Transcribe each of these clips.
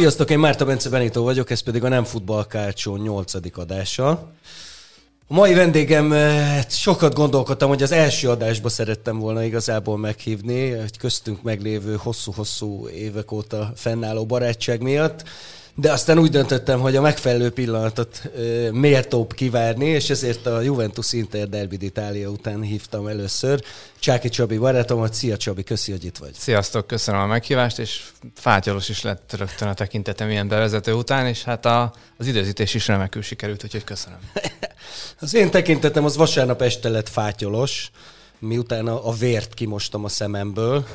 Sziasztok, én Márta Bence Benito vagyok, ez pedig a Nem Futball Kárcsó 8. adása. A mai vendégem, hát sokat gondolkodtam, hogy az első adásba szerettem volna igazából meghívni, egy köztünk meglévő hosszú-hosszú évek óta fennálló barátság miatt de aztán úgy döntöttem, hogy a megfelelő pillanatot e, méltóbb kivárni, és ezért a Juventus Inter Derby d'Italia után hívtam először Csáki Csabi barátomat. Szia Csabi, köszi, hogy itt vagy. Sziasztok, köszönöm a meghívást, és fátyolos is lett rögtön a tekintetem ilyen bevezető után, és hát a, az időzítés is remekül sikerült, úgyhogy köszönöm. az én tekintetem az vasárnap este lett fátyolos, miután a, a vért kimostam a szememből.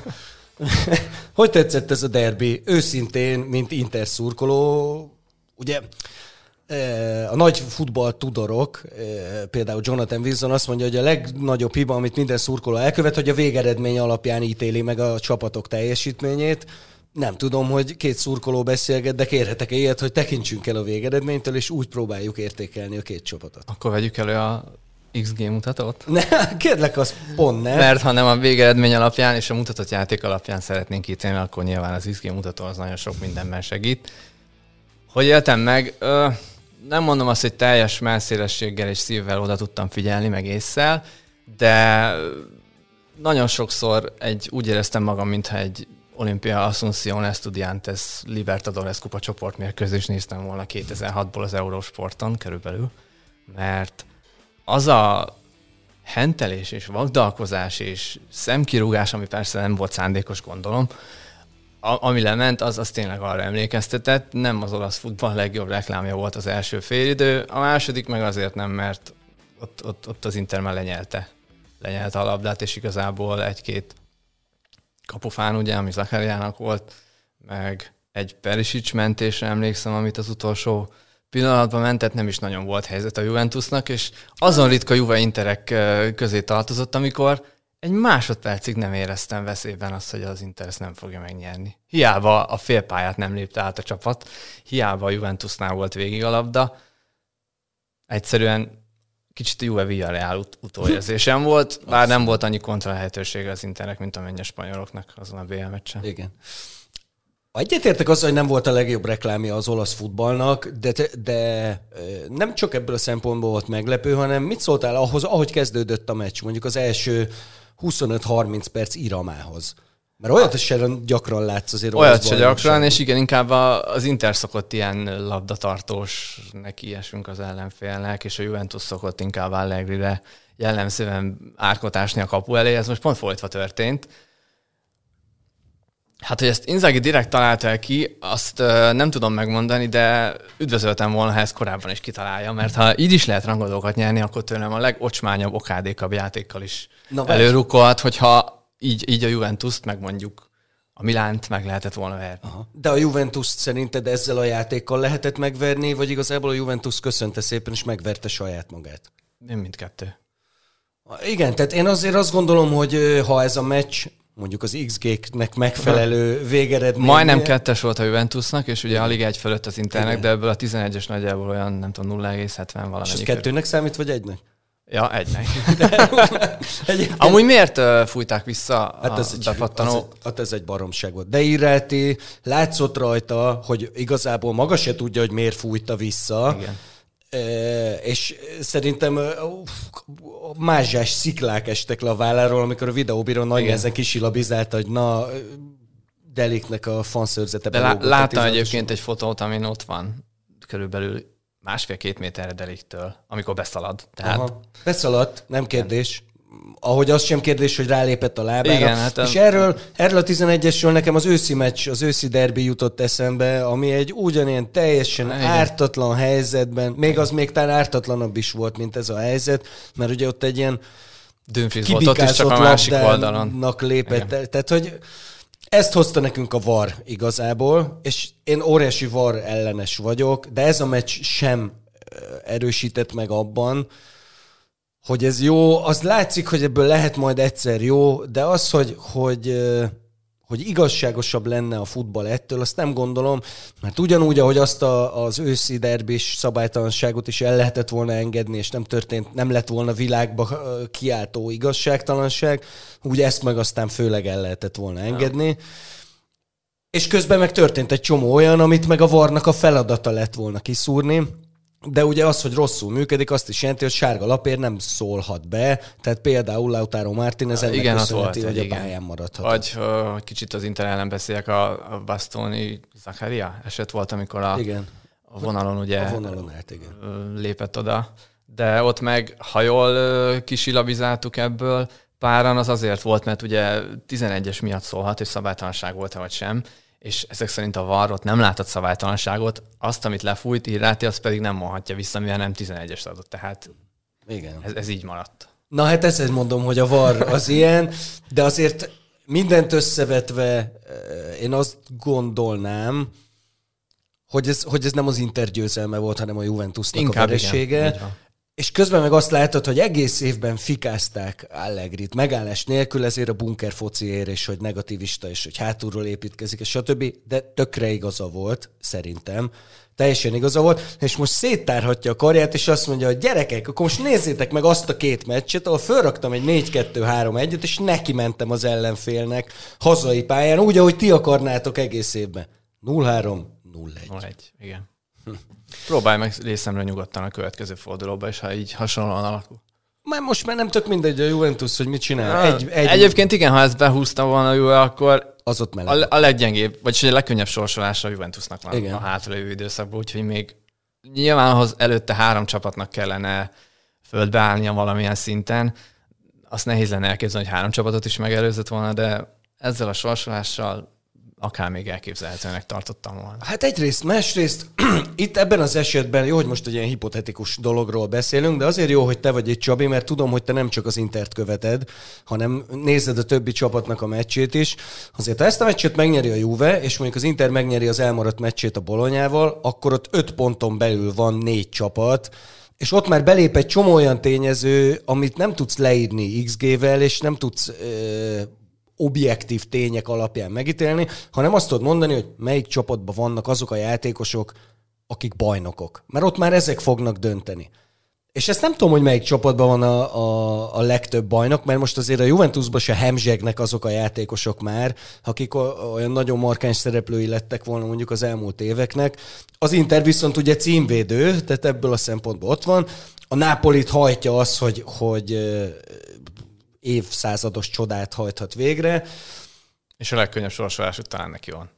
hogy tetszett ez a derbi? Őszintén, mint Inter szurkoló, ugye e, a nagy futball tudorok, e, például Jonathan Wilson azt mondja, hogy a legnagyobb hiba, amit minden szurkoló elkövet, hogy a végeredmény alapján ítéli meg a csapatok teljesítményét. Nem tudom, hogy két szurkoló beszélget, de kérhetek -e ilyet, hogy tekintsünk el a végeredménytől, és úgy próbáljuk értékelni a két csapatot. Akkor vegyük elő a XG mutatót? Ne, kérlek, az pont nem. Mert ha nem a végeredmény alapján és a mutatott játék alapján szeretnénk ítélni, akkor nyilván az XG mutató az nagyon sok mindenben segít. Hogy éltem meg? Ö, nem mondom azt, hogy teljes melszélességgel és szívvel oda tudtam figyelni, meg észszel, de nagyon sokszor egy, úgy éreztem magam, mintha egy Olimpia Asunción Estudiantes Libertadores kupa csoportmérkőzést néztem volna 2006-ból az Eurosporton körülbelül, mert az a hentelés és vagdalkozás és szemkirúgás, ami persze nem volt szándékos, gondolom, a, ami lement, az, az tényleg arra emlékeztetett. Nem az olasz futball legjobb reklámja volt az első félidő, a második meg azért nem, mert ott, ott, ott az Inter már lenyelte. Lenyelte a labdát, és igazából egy-két kapufán, ugye, ami Zakariának volt, meg egy Perisic mentésre emlékszem, amit az utolsó pillanatban mentett, nem is nagyon volt helyzet a Juventusnak, és azon ritka Juve Interek közé tartozott, amikor egy másodpercig nem éreztem veszélyben azt, hogy az Inter ezt nem fogja megnyerni. Hiába a félpályát nem lépte át a csapat, hiába a Juventusnál volt végig a labda, egyszerűen kicsit a Juve Villarreal ut- utóérzésem volt, bár nem volt annyi kontra lehetősége az Internek, mint amennyi a spanyoloknak azon a BL meccsen. Igen. Egyetértek azzal, hogy nem volt a legjobb reklámja az olasz futballnak, de, de nem csak ebből a szempontból volt meglepő, hanem mit szóltál ahhoz, ahogy kezdődött a meccs, mondjuk az első 25-30 perc iramához? Mert olyat sem gyakran látsz azért. Olyat se gyakran, és igen, inkább az Inter szokott ilyen labdatartós neki esünk az ellenfélnek, és a Juventus szokott inkább Allegri-re jellemzően árkotásni a kapu elé. Ez most pont folytva történt Hát, hogy ezt Inzaghi direkt találta el ki, azt uh, nem tudom megmondani, de üdvözöltem volna, ha ezt korábban is kitalálja, mert ha így is lehet rangadókat nyerni, akkor tőlem a legocsmányabb, okádékabb játékkal is Na, előrukkolhat, hogyha így, így a Juventus-t, meg mondjuk a Milánt meg lehetett volna verni. Aha. De a Juventus szerinted ezzel a játékkal lehetett megverni, vagy igazából a Juventus köszönte szépen, és megverte saját magát? Én mindkettő. Igen, tehát én azért azt gondolom, hogy ha ez a meccs mondjuk az XG-nek megfelelő végeredmény. Majdnem kettes volt a Juventusnak, és ugye alig egy fölött az Internek, Igen. de ebből a 11-es nagyjából olyan, nem tudom, 0,70 valami. És ez kettőnek számít, vagy egynek? Ja, egynek. Amúgy miért uh, fújták vissza hát ez a egy, bepattanó? Az, hát ez egy baromság volt. De Irelti látszott rajta, hogy igazából maga se tudja, hogy miért fújta vissza. Igen és szerintem mázsás sziklák estek le a válláról, amikor a videóbíró nagy nehezen kisilabizálta, hogy na, Deliknek a fanszőrzete De lá- láttam egyébként egy fotót, amin ott van körülbelül másfél-két méterre Deliktől, amikor beszalad. Tehát... Aha. Beszaladt, nem kérdés ahogy az sem kérdés, hogy rálépett a lábára. Igen, hát és a... erről, erről a 11-esről nekem az őszi meccs, az őszi derbi jutott eszembe, ami egy ugyanilyen teljesen Igen. ártatlan helyzetben, még az még talán ártatlanabb is volt, mint ez a helyzet, mert ugye ott egy ilyen Dünfriz volt ott is, csak a másik oldalon. lépett. Igen. Tehát, hogy ezt hozta nekünk a VAR igazából, és én óriási VAR ellenes vagyok, de ez a meccs sem erősített meg abban, hogy ez jó, az látszik, hogy ebből lehet majd egyszer jó, de az, hogy, hogy, hogy igazságosabb lenne a futball ettől, azt nem gondolom, mert ugyanúgy, ahogy azt a, az őszi derbés szabálytalanságot is el lehetett volna engedni, és nem történt, nem lett volna világba kiáltó igazságtalanság, úgy ezt meg aztán főleg el lehetett volna engedni. Ja És közben meg történt egy csomó olyan, amit meg a varnak a feladata lett volna kiszúrni, de ugye az, hogy rosszul működik, azt is jelenti, hogy sárga lapér nem szólhat be, tehát például Lautaro Martinez ennek Igen, köszönheti, volt hogy egy, a igen. pályán maradhat. Vagy hogy kicsit az Inter ellen beszéljek, a, a Bastoni Zakaria eset volt, amikor a, Igen, a vonalon ugye a vonalon állt, igen. lépett oda. De ott meg, ha jól kisilabizáltuk ebből, páran az azért volt, mert ugye 11-es miatt szólhat, hogy szabálytalanság volt-e vagy sem, és ezek szerint a VAR ott nem látott szabálytalanságot, azt, amit lefújt, Irráti, az pedig nem mondhatja vissza, mivel nem 11-es adott, tehát Igen. ez, ez így maradt. Na hát ezt mondom, hogy a VAR az ilyen, de azért mindent összevetve eh, én azt gondolnám, hogy ez, hogy ez nem az Inter győzelme volt, hanem a Juventusnak Inkább a veresége. igen. És közben meg azt látod, hogy egész évben fikázták Allegrit, megállás nélkül, ezért a bunker fociért, és hogy negativista, és hogy hátulról építkezik, és stb. De tökre igaza volt, szerintem. Teljesen igaza volt, és most széttárhatja a karját, és azt mondja, hogy gyerekek, akkor most nézzétek meg azt a két meccset, ahol fölraktam egy 4-2-3-1-et, és neki mentem az ellenfélnek hazai pályán, úgy, ahogy ti akarnátok egész évben. 0-3, 0-1. 0-1, igen. Próbálj meg részemre nyugodtan a következő fordulóba, és ha így hasonlóan alakul. Már most már nem tök mindegy a Juventus, hogy mit csinál. Egy, egy, Egyébként igen, ha ezt behúzta volna a Juve, akkor az ott a, mellett. a leggyengébb, vagyis a legkönnyebb sorsolása a Juventusnak van Igen. a hátralévő időszakban, úgyhogy még nyilván ahhoz előtte három csapatnak kellene földbe állnia valamilyen szinten. Azt nehéz lenne elképzelni, hogy három csapatot is megelőzött volna, de ezzel a sorsolással akár még elképzelhetőnek tartottam volna. Hát egyrészt, másrészt itt ebben az esetben, jó, hogy most egy ilyen hipotetikus dologról beszélünk, de azért jó, hogy te vagy itt, Csabi, mert tudom, hogy te nem csak az Intert követed, hanem nézed a többi csapatnak a meccsét is. Azért, ha ezt a meccset megnyeri a Juve, és mondjuk az Inter megnyeri az elmaradt meccsét a Bolonyával, akkor ott öt ponton belül van négy csapat, és ott már belép egy csomó olyan tényező, amit nem tudsz leírni XG-vel, és nem tudsz ö, objektív tények alapján megítélni, hanem azt tudod mondani, hogy melyik csapatban vannak azok a játékosok, akik bajnokok. Mert ott már ezek fognak dönteni. És ezt nem tudom, hogy melyik csapatban van a, a, a legtöbb bajnok, mert most azért a Juventusban se hemzsegnek azok a játékosok már, akik olyan nagyon markáns szereplői lettek volna mondjuk az elmúlt éveknek. Az Inter viszont ugye címvédő, tehát ebből a szempontból ott van. A Nápolit hajtja az, hogy, hogy évszázados csodát hajthat végre. És a legkönnyebb sorsolás talán neki van.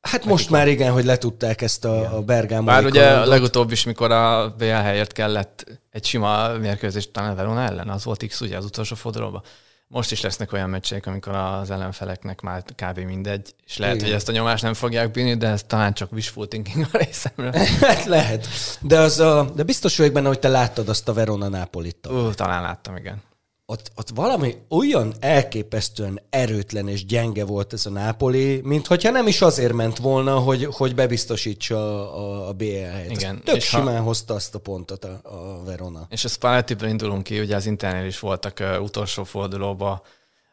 Hát most már igen, hogy letudták ezt a, a Bergámoi Bár ugye a kalandot. legutóbb is, mikor a BL helyett kellett egy sima mérkőzés talán a Verona ellen, az volt X ugye az utolsó fordulóban. Most is lesznek olyan meccsek, amikor az ellenfeleknek már kb. mindegy, és lehet, Igen. hogy ezt a nyomást nem fogják bírni, de ez talán csak wishful thinking a részemről. Hát lehet. De, az a, de biztos vagyok benne, hogy te láttad azt a Verona Nápolit. Ú, talán láttam, igen. Ott, ott valami olyan elképesztően erőtlen és gyenge volt ez a Nápoli, mint hogyha nem is azért ment volna, hogy, hogy bebiztosítsa a, a BL helyet. Igen, Azt Tök és ha- simán hozta azt a pontot a, a Verona. És a Spallettiből indulunk ki, ugye az Internél is voltak uh, utolsó fordulóba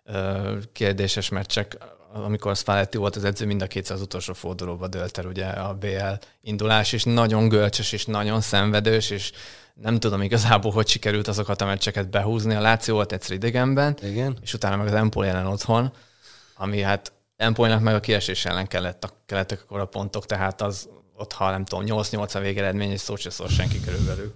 uh, kérdéses meccsek, amikor Spalletti volt az edző, mind a kétszer az utolsó fordulóba dölt el ugye a BL indulás, és nagyon gölcsös, és nagyon szenvedős, és nem tudom igazából, hogy sikerült azokat a meccseket behúzni. A Láció volt egyszer idegenben, Igen. és utána meg az Empoli ellen otthon, ami hát Empolinak meg a kiesés ellen kellett, kellettek akkor a pontok, tehát az ott, ha nem tudom, 8-8 a végeredmény, és szót se szól senki körülbelül.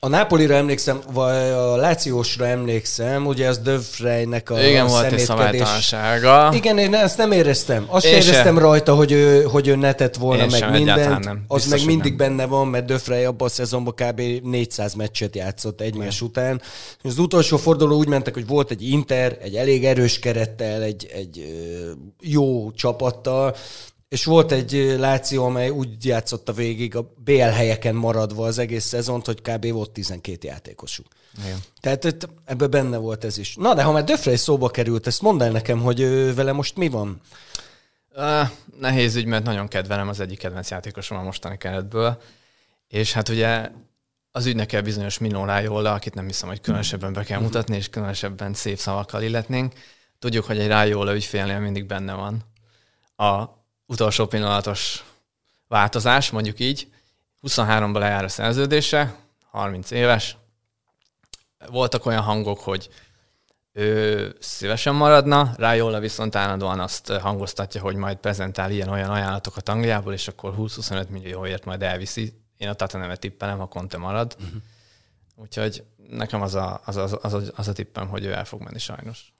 A Nápolira emlékszem, vagy a Lációsra emlékszem, ugye az Dövrejnek a Igen, volt egy szabálytalansága. Igen, én ezt nem éreztem. Azt Én sem se. éreztem rajta, hogy ő, hogy ő netett volna Én meg sem, mindent. nem. Az Biztos, meg hogy mindig nem. benne van, mert Döfrej abban a szezonban kb. 400 meccset játszott egymás után. És az utolsó forduló úgy mentek, hogy volt egy Inter, egy elég erős kerettel, egy, egy jó csapattal, és volt egy Láció, amely úgy játszotta végig a BL helyeken maradva az egész szezont, hogy kb. volt 12 játékosuk. Igen. Tehát itt, ebben benne volt ez is. Na, de ha már Döfrey szóba került, ezt mondd el nekem, hogy ő, vele most mi van? Uh, nehéz ügy, mert nagyon kedvelem az egyik kedvenc játékosom a mostani keretből. És hát ugye az ügynek kell bizonyos Miló Rájóla, akit nem hiszem, hogy különösebben be kell mutatni, és különösebben szép szavakkal illetnénk. Tudjuk, hogy egy Rájóla ügyfélnél mindig benne van a utolsó pillanatos változás, mondjuk így. 23-ban lejár a szerződése, 30 éves. Voltak olyan hangok, hogy ő szívesen maradna, Rájóla viszont állandóan azt hangoztatja, hogy majd prezentál ilyen-olyan ajánlatokat Angliából, és akkor 20-25 millióért majd elviszi. Én a Tatanemet tippelem, ha Conte marad. Uh-huh. Úgyhogy nekem az a, az, az, az, az a tippem, hogy ő el fog menni sajnos.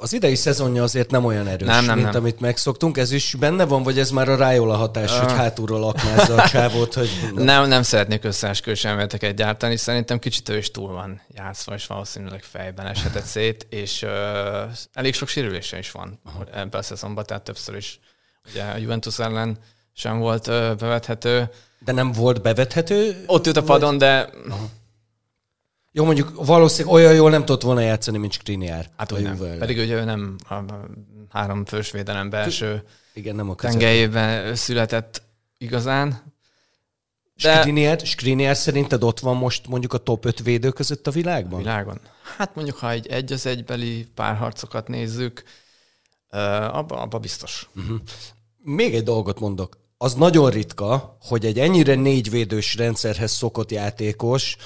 Az idei szezonja azért nem olyan erős, nem, nem, mint nem. amit megszoktunk. Ez is benne van, vagy ez már a rájóla hatás, uh. hogy hátulról aknázza a csávót? Hogy... nem, nem szeretnék összeesküvés elméleteket gyártani. Szerintem kicsit ő is túl van játszva, és valószínűleg fejben eshetett szét, és uh, elég sok sérülése is van ebben a szezonban, tehát többször is ugye a Juventus ellen sem volt uh, bevethető. De nem volt bevethető? Ott ült a padon, vagy... de... Uh-huh jó, mondjuk valószínűleg olyan jól nem tudott volna játszani, mint Skriniar. Hát úgy nem. Pedig ugye ő nem a három fős védelem belső Igen, nem a tengelyében született igazán. De... Skriniar, Skriniar szerinted ott van most mondjuk a top 5 védő között a világban? A világon? Hát mondjuk, ha egy egy az egybeli párharcokat nézzük, abba, abba biztos. Uh-huh. Még egy dolgot mondok. Az nagyon ritka, hogy egy ennyire négyvédős rendszerhez szokott játékos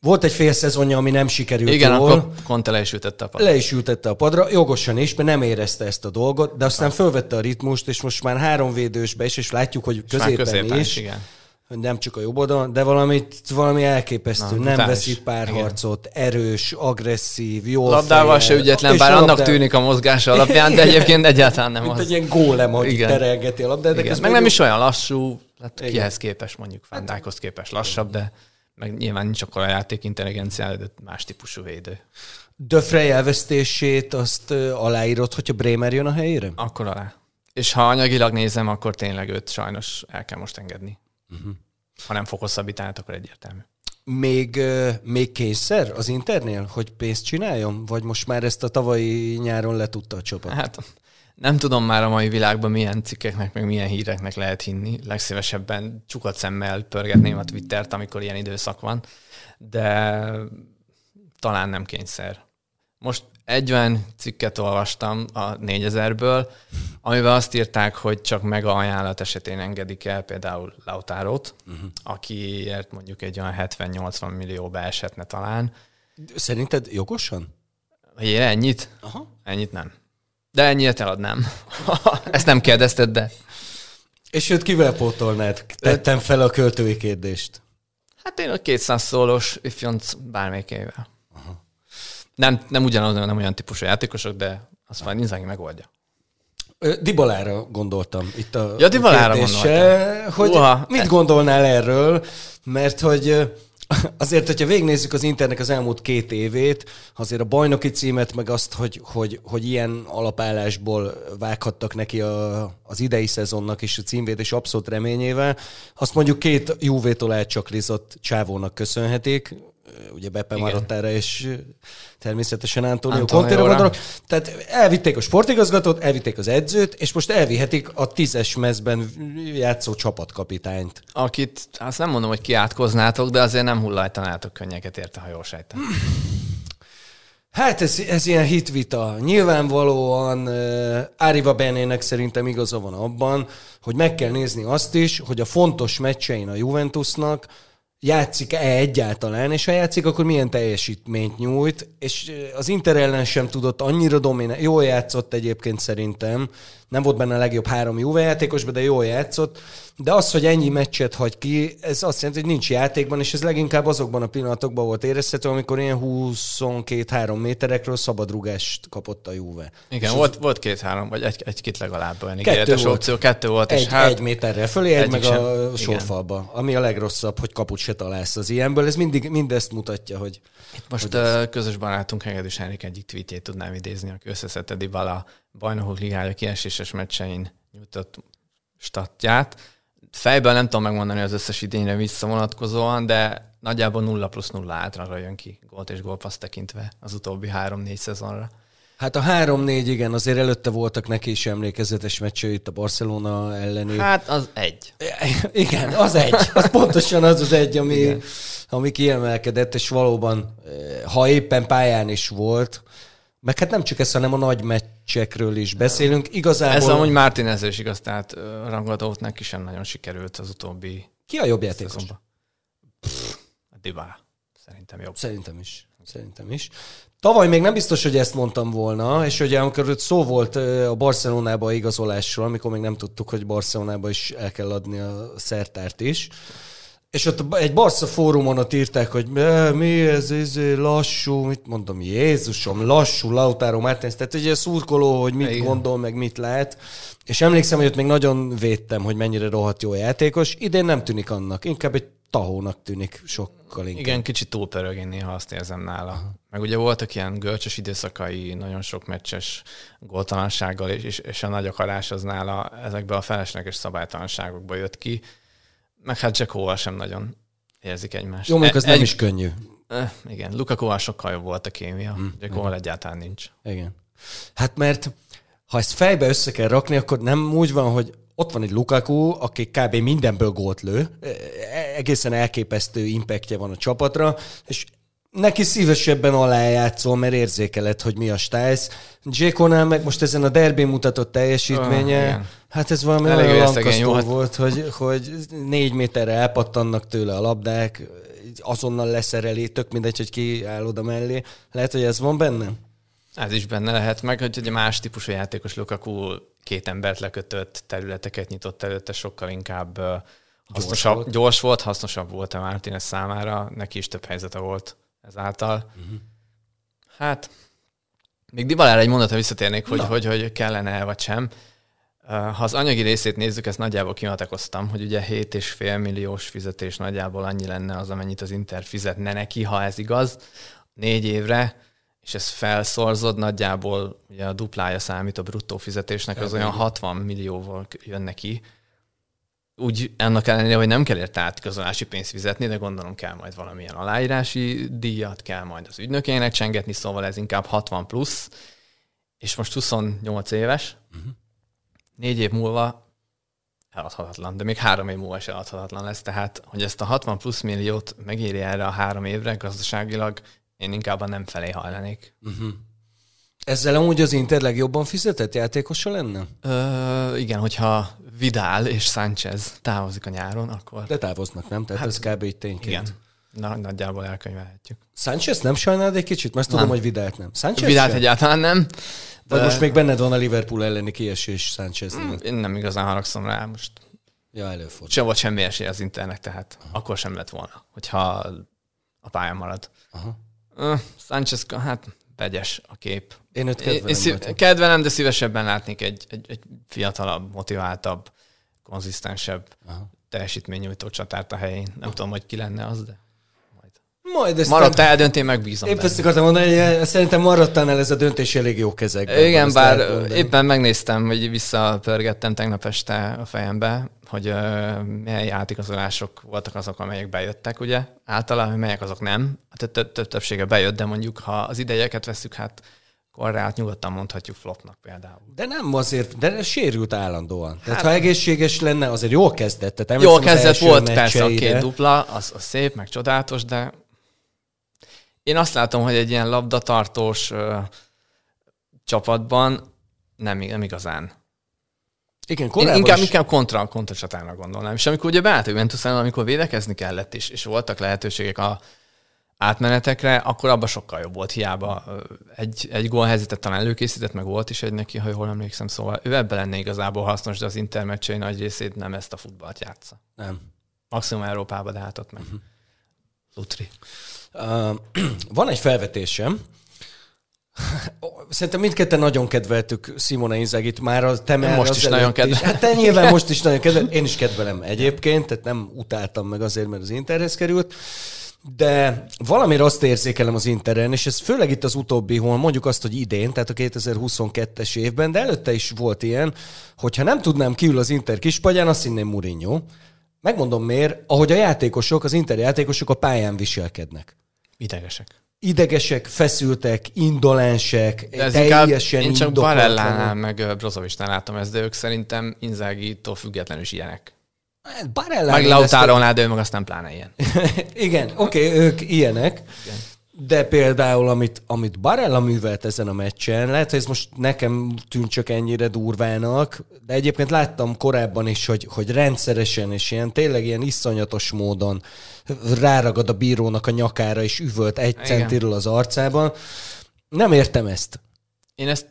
volt egy fél szezonja, ami nem sikerült Igen, jól. akkor Conte le is ültette a padra. Le is ültette a padra, jogosan is, mert nem érezte ezt a dolgot, de aztán fölvette a ritmust, és most már három védősbe is, és látjuk, hogy középen, középen is, igen. nem csak a jobb oldalon, de valamit, valami elképesztő. Na, nem veszít párharcot, igen. erős, agresszív, jó Labdával se ügyetlen, bár annak labdá... tűnik a mozgása alapján, de egyébként egyáltalán nem Mint az. egy ilyen gólem, hogy igen. terelgeti a labdát. De Meg nem is olyan lassú, hát kihez képes, mondjuk Fandákhoz képes lassabb, de meg nyilván nincs akkor a játék intelligenciája, de más típusú védő. Döfrey elvesztését azt aláírod, hogyha Bremer jön a helyére? Akkor alá. És ha anyagilag nézem, akkor tényleg őt sajnos el kell most engedni. Uh-huh. Ha nem fog hosszabbítani, akkor egyértelmű. Még, még kényszer az Internél, hogy pénzt csináljon? Vagy most már ezt a tavalyi nyáron letudta a csapat? Hát nem tudom már a mai világban milyen cikkeknek, meg milyen híreknek lehet hinni. Legszívesebben csukat szemmel pörgetném a Twittert, amikor ilyen időszak van, de talán nem kényszer. Most egy olyan cikket olvastam a 4000-ből, amiben azt írták, hogy csak meg a ajánlat esetén engedik el például Lautárót, uh-huh. akiért mondjuk egy olyan 70-80 millió beeshetne talán. Szerinted jogosan? Hogy ennyit? Aha. Ennyit nem. De ennyit eladnám. Ezt nem kérdezted, de... És őt kivel pótolnád? Tettem fel a költői kérdést. Hát én a 200 szólós ifjonc bármelyikével. Nem, nem ugyanaz, nem olyan típusú játékosok, de azt majd Inzaghi megoldja. Dibalára gondoltam itt a ja, Dibalára gondoltam. hogy Uha. mit gondolnál erről, mert hogy azért, hogyha végignézzük az Internek az elmúlt két évét, azért a bajnoki címet, meg azt, hogy, hogy, hogy ilyen alapállásból vághattak neki a, az idei szezonnak és a címvédés abszolút reményével, azt mondjuk két Juvétól elcsaklizott csávónak köszönhetik, ugye Beppe Marottára és természetesen Antonio Conte-ra gondolok. Tehát elvitték a sportigazgatót, elvitték az edzőt, és most elvihetik a tízes mezben játszó csapatkapitányt. Akit, azt nem mondom, hogy kiátkoznátok, de azért nem hullajtanátok könnyeket érte, ha jól sejtem. Hát ez, ez ilyen hitvita. Nyilvánvalóan uh, Áriva Benének szerintem igaza van abban, hogy meg kell nézni azt is, hogy a fontos meccsein a Juventusnak játszik-e egyáltalán, és ha játszik, akkor milyen teljesítményt nyújt, és az Inter ellen sem tudott annyira dominálni. Jól játszott egyébként szerintem, nem volt benne a legjobb három Juve játékos, de jól játszott, de az, hogy ennyi meccset hagy ki, ez azt jelenti, hogy nincs játékban, és ez leginkább azokban a pillanatokban volt érezhető, amikor ilyen 22-3 méterekről szabadrugást kapott a Juve. Igen, volt, volt két-három, vagy egy, egy-két legalább olyan kettő volt, opció, kettő volt. És egy, hát, egy méterrel fölé, egy meg sem, a sorfalba, ami a legrosszabb, hogy kaput se találsz az ilyenből. Ez mindig mindezt mutatja, hogy... Itt most hogy ez... közös barátunk Hegedűs Henrik egyik tweetjét tudnám idézni, aki összeszedte Dybala bajnokok ligája kieséses meccsein nyújtott statját. Fejben nem tudom megmondani az összes idényre visszavonatkozóan, de nagyjából 0 plusz 0 átragra jön ki gólt és gólpassz tekintve az utóbbi három-négy szezonra. Hát a 3-4, igen, azért előtte voltak neki is emlékezetes meccsei itt a Barcelona elleni. Hát az egy. Igen, az egy. Az pontosan az az egy, ami, ami kiemelkedett, és valóban, eh, ha éppen pályán is volt, meg hát nem csak ez, hanem a nagy meccsekről is beszélünk. Igazából... Ez amúgy Martinez is igaz, tehát rangadót neki sem nagyon sikerült az utóbbi Ki a jobb játékos? a Dybala. Szerintem jobb. Szerintem is. Szerintem is. Tavaly még nem biztos, hogy ezt mondtam volna, és ugye amikor szó volt a Barcelonába igazolásról, amikor még nem tudtuk, hogy Barcelonába is el kell adni a szertárt is, és ott egy Barca fórumon ott írták, hogy mi ez, ez lassú, mit mondom, Jézusom, lassú Lautaro Martins, tehát ugye szurkoló, hogy mit Igen. gondol, meg mit lát. És emlékszem, hogy ott még nagyon védtem, hogy mennyire rohadt jó játékos. Idén nem tűnik annak, inkább egy tahónak tűnik sokkal inkább. Igen, kicsit túlpörög, én néha azt érzem nála. Aha. Meg ugye voltak ilyen görcsös időszakai, nagyon sok meccses góltalansággal, és, és a nagy akarás az nála ezekbe a felesleges szabálytalanságokba jött ki meg hát Jackóval sem nagyon érzik egymást. Jó, mondjuk az e, nem is könnyű. E, igen, Lukakóval sokkal jobb volt a kémia, hmm. Jackóval egyáltalán nincs. Igen. Hát mert ha ezt fejbe össze kell rakni, akkor nem úgy van, hogy ott van egy Lukaku, aki kb. mindenből gólt lő, e, egészen elképesztő impactje van a csapatra, és neki szívesebben alájátszol, mert érzékeled, hogy mi a stájsz. Jékonál meg most ezen a derbén mutatott teljesítménye, oh, hát ez valami Elég olyan lankasztó volt, hogy, hogy négy méterre elpattannak tőle a labdák, azonnal leszereli, tök mindegy, hogy ki áll oda mellé. Lehet, hogy ez van benne? Ez is benne lehet, meg hogy egy más típusú játékos Lukaku két embert lekötött, területeket nyitott előtte, sokkal inkább hasznosabb, gyors volt, gyors volt hasznosabb volt a Martinez számára, neki is több helyzete volt ezáltal. Uh-huh. Hát, még Dibalára egy mondata visszatérnék, hogy, hogy, hogy kellene vagy sem. Ha az anyagi részét nézzük, ezt nagyjából kimatekoztam, hogy ugye 7,5 milliós fizetés nagyjából annyi lenne az, amennyit az Inter fizetne neki, ha ez igaz, négy évre, és ezt felszorzod, nagyjából ugye a duplája számít a bruttó fizetésnek, az olyan 60 millióval jön neki úgy ennek ellenére, hogy nem kell érte átigazolási pénzt fizetni, de gondolom kell majd valamilyen aláírási díjat, kell majd az ügynökének csengetni, szóval ez inkább 60 plusz, és most 28 éves, uh-huh. négy év múlva eladhatatlan, de még három év múlva is eladhatatlan lesz, tehát hogy ezt a 60 plusz milliót megéri erre a három évre gazdaságilag, én inkább a nem felé hajlanék. Uh-huh. Ezzel amúgy az Inter legjobban fizetett játékosa lenne? Ö, igen, hogyha Vidal és Sánchez távozik a nyáron, akkor... De távoznak, nem? Tehát hát, ez kb. így tényként. Igen. Na, nagyjából elkönyvelhetjük. Sánchez nem sajnálod egy kicsit? Mert tudom, hogy Vidált nem. Sánchez Vidált egyáltalán nem. De... Vagy most még benned van a Liverpool elleni kiesés Sánchez. Mm, én nem igazán haragszom rá most. Ja, előfordul. Sem volt semmi esély az internet, tehát Aha. akkor sem lett volna, hogyha a pályán marad. Aha. Uh, Sánchez, hát vegyes a kép. Én őt kedvelem. Én szív- kedvelem, de szívesebben látnék egy, egy, egy fiatalabb, motiváltabb, konzisztensebb Aha. teljesítménynyújtó csatárt a helyén. Nem Aha. tudom, hogy ki lenne az, de majd. Majd ezt Maradt nem... eldönt, én megbízom Épp ezt akartam mondani, hogy szerintem maradtán el ez a döntés elég jó kezekben. Igen, bár éppen megnéztem, hogy visszapörgettem tegnap este a fejembe, hogy uh, milyen játékozolások voltak azok, amelyek bejöttek, ugye? Általában melyek azok nem. A több többsége bejött, de mondjuk, ha az idejeket veszük, hát Korrát nyugodtan mondhatjuk flopnak például. De nem azért, de sérült állandóan. Hát, tehát ha egészséges lenne, azért jól kezdett. Tehát jól kezdett volt persze a két dupla, az, az szép, meg csodálatos, de én azt látom, hogy egy ilyen labdatartós ö, csapatban nem, nem igazán igen, korábban Inkább, is... inkább kontra, kontra csatának gondolnám. És amikor ugye beállt Juventus amikor védekezni kellett, és, és voltak lehetőségek a átmenetekre, akkor abban sokkal jobb volt, hiába egy, egy gólhelyzetet talán előkészített, meg volt is egy neki, ha jól emlékszem, szóval ő ebben lenne igazából hasznos, de az intermeccsei nagy részét nem ezt a futballt játsza. Nem. Maximum Európába, de hát ott meg. Uh-huh. Lutri. Uh, van egy felvetésem, Szerintem mindketten nagyon kedveltük Simona Inzagit, már a te már most is nagyon kedvelem. Hát te nyilván most is nagyon kedvelem, én is kedvelem egyébként, tehát nem utáltam meg azért, mert az Interhez került, de valamire azt érzékelem az Interen, és ez főleg itt az utóbbi hol, mondjuk azt, hogy idén, tehát a 2022-es évben, de előtte is volt ilyen, hogyha nem tudnám kiül az Inter kispagyán, azt hinném Mourinho. Megmondom miért, ahogy a játékosok, az Inter játékosok a pályán viselkednek. Idegesek idegesek, feszültek, indolensek, ez teljesen Én csak Barellánál meg Brozovicsnál látom ezt, de ők szerintem Inzági-tól függetlenül is ilyenek. Hát Barellánál... Meg Lautáronál, de ő meg aztán pláne ilyen. Igen, oké, okay, ők ilyenek. Igen. De például, amit, amit Barella művelt ezen a meccsen, lehet, hogy ez most nekem tűnt csak ennyire durvának, de egyébként láttam korábban is, hogy, hogy rendszeresen és ilyen tényleg ilyen iszonyatos módon ráragad a bírónak a nyakára, és üvölt egy Igen. centiről az arcában. Nem értem ezt. Én ezt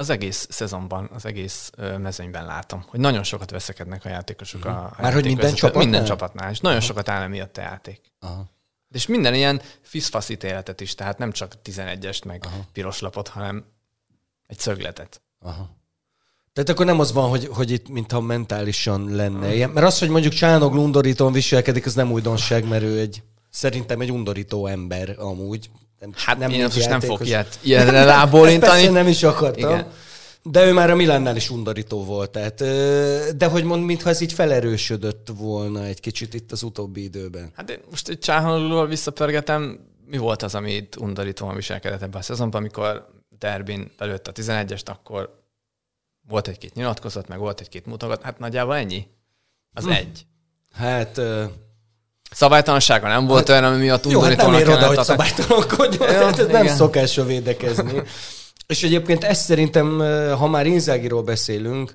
az egész szezonban, az egész mezőnyben látom, hogy nagyon sokat veszekednek a játékosok. A, a Mhm. Már hogy minden csapatnál? Minden csapatnál, és nagyon sokat áll emiatt a játék. Aha. És minden ilyen fiszfasz ítéletet is, tehát nem csak 11-est, meg Aha. piros lapot, hanem egy szögletet. Aha. Tehát akkor nem az van, hogy, hogy itt mintha mentálisan lenne ilyen. Mert az, hogy mondjuk Csánok undorítón viselkedik, az nem újdonság, mert ő egy, szerintem egy undorító ember amúgy. Nem, Hát nem én most nem fogok ilyet, ilyenre rábólintani. nem is akartam. Igen. De ő már a Milánnál is undorító volt. Tehát, de hogy mond, mintha ez így felerősödött volna egy kicsit itt az utóbbi időben. Hát én most egy csáhanulról visszapörgetem, mi volt az, ami itt undorítóan viselkedett ebben a szezonban, amikor Derbin belőtt a 11-est, akkor volt egy-két nyilatkozat, meg volt egy-két mutogat, hát nagyjából ennyi. Az hm. egy. Hát, ö, Szabálytalansága nem volt olyan, ami miatt jó, hát nem ér oda, hogy szabálytalankodjon, tehát ez nem igen. szokás a védekezni. És egyébként ezt szerintem, ha már Inzágiról beszélünk,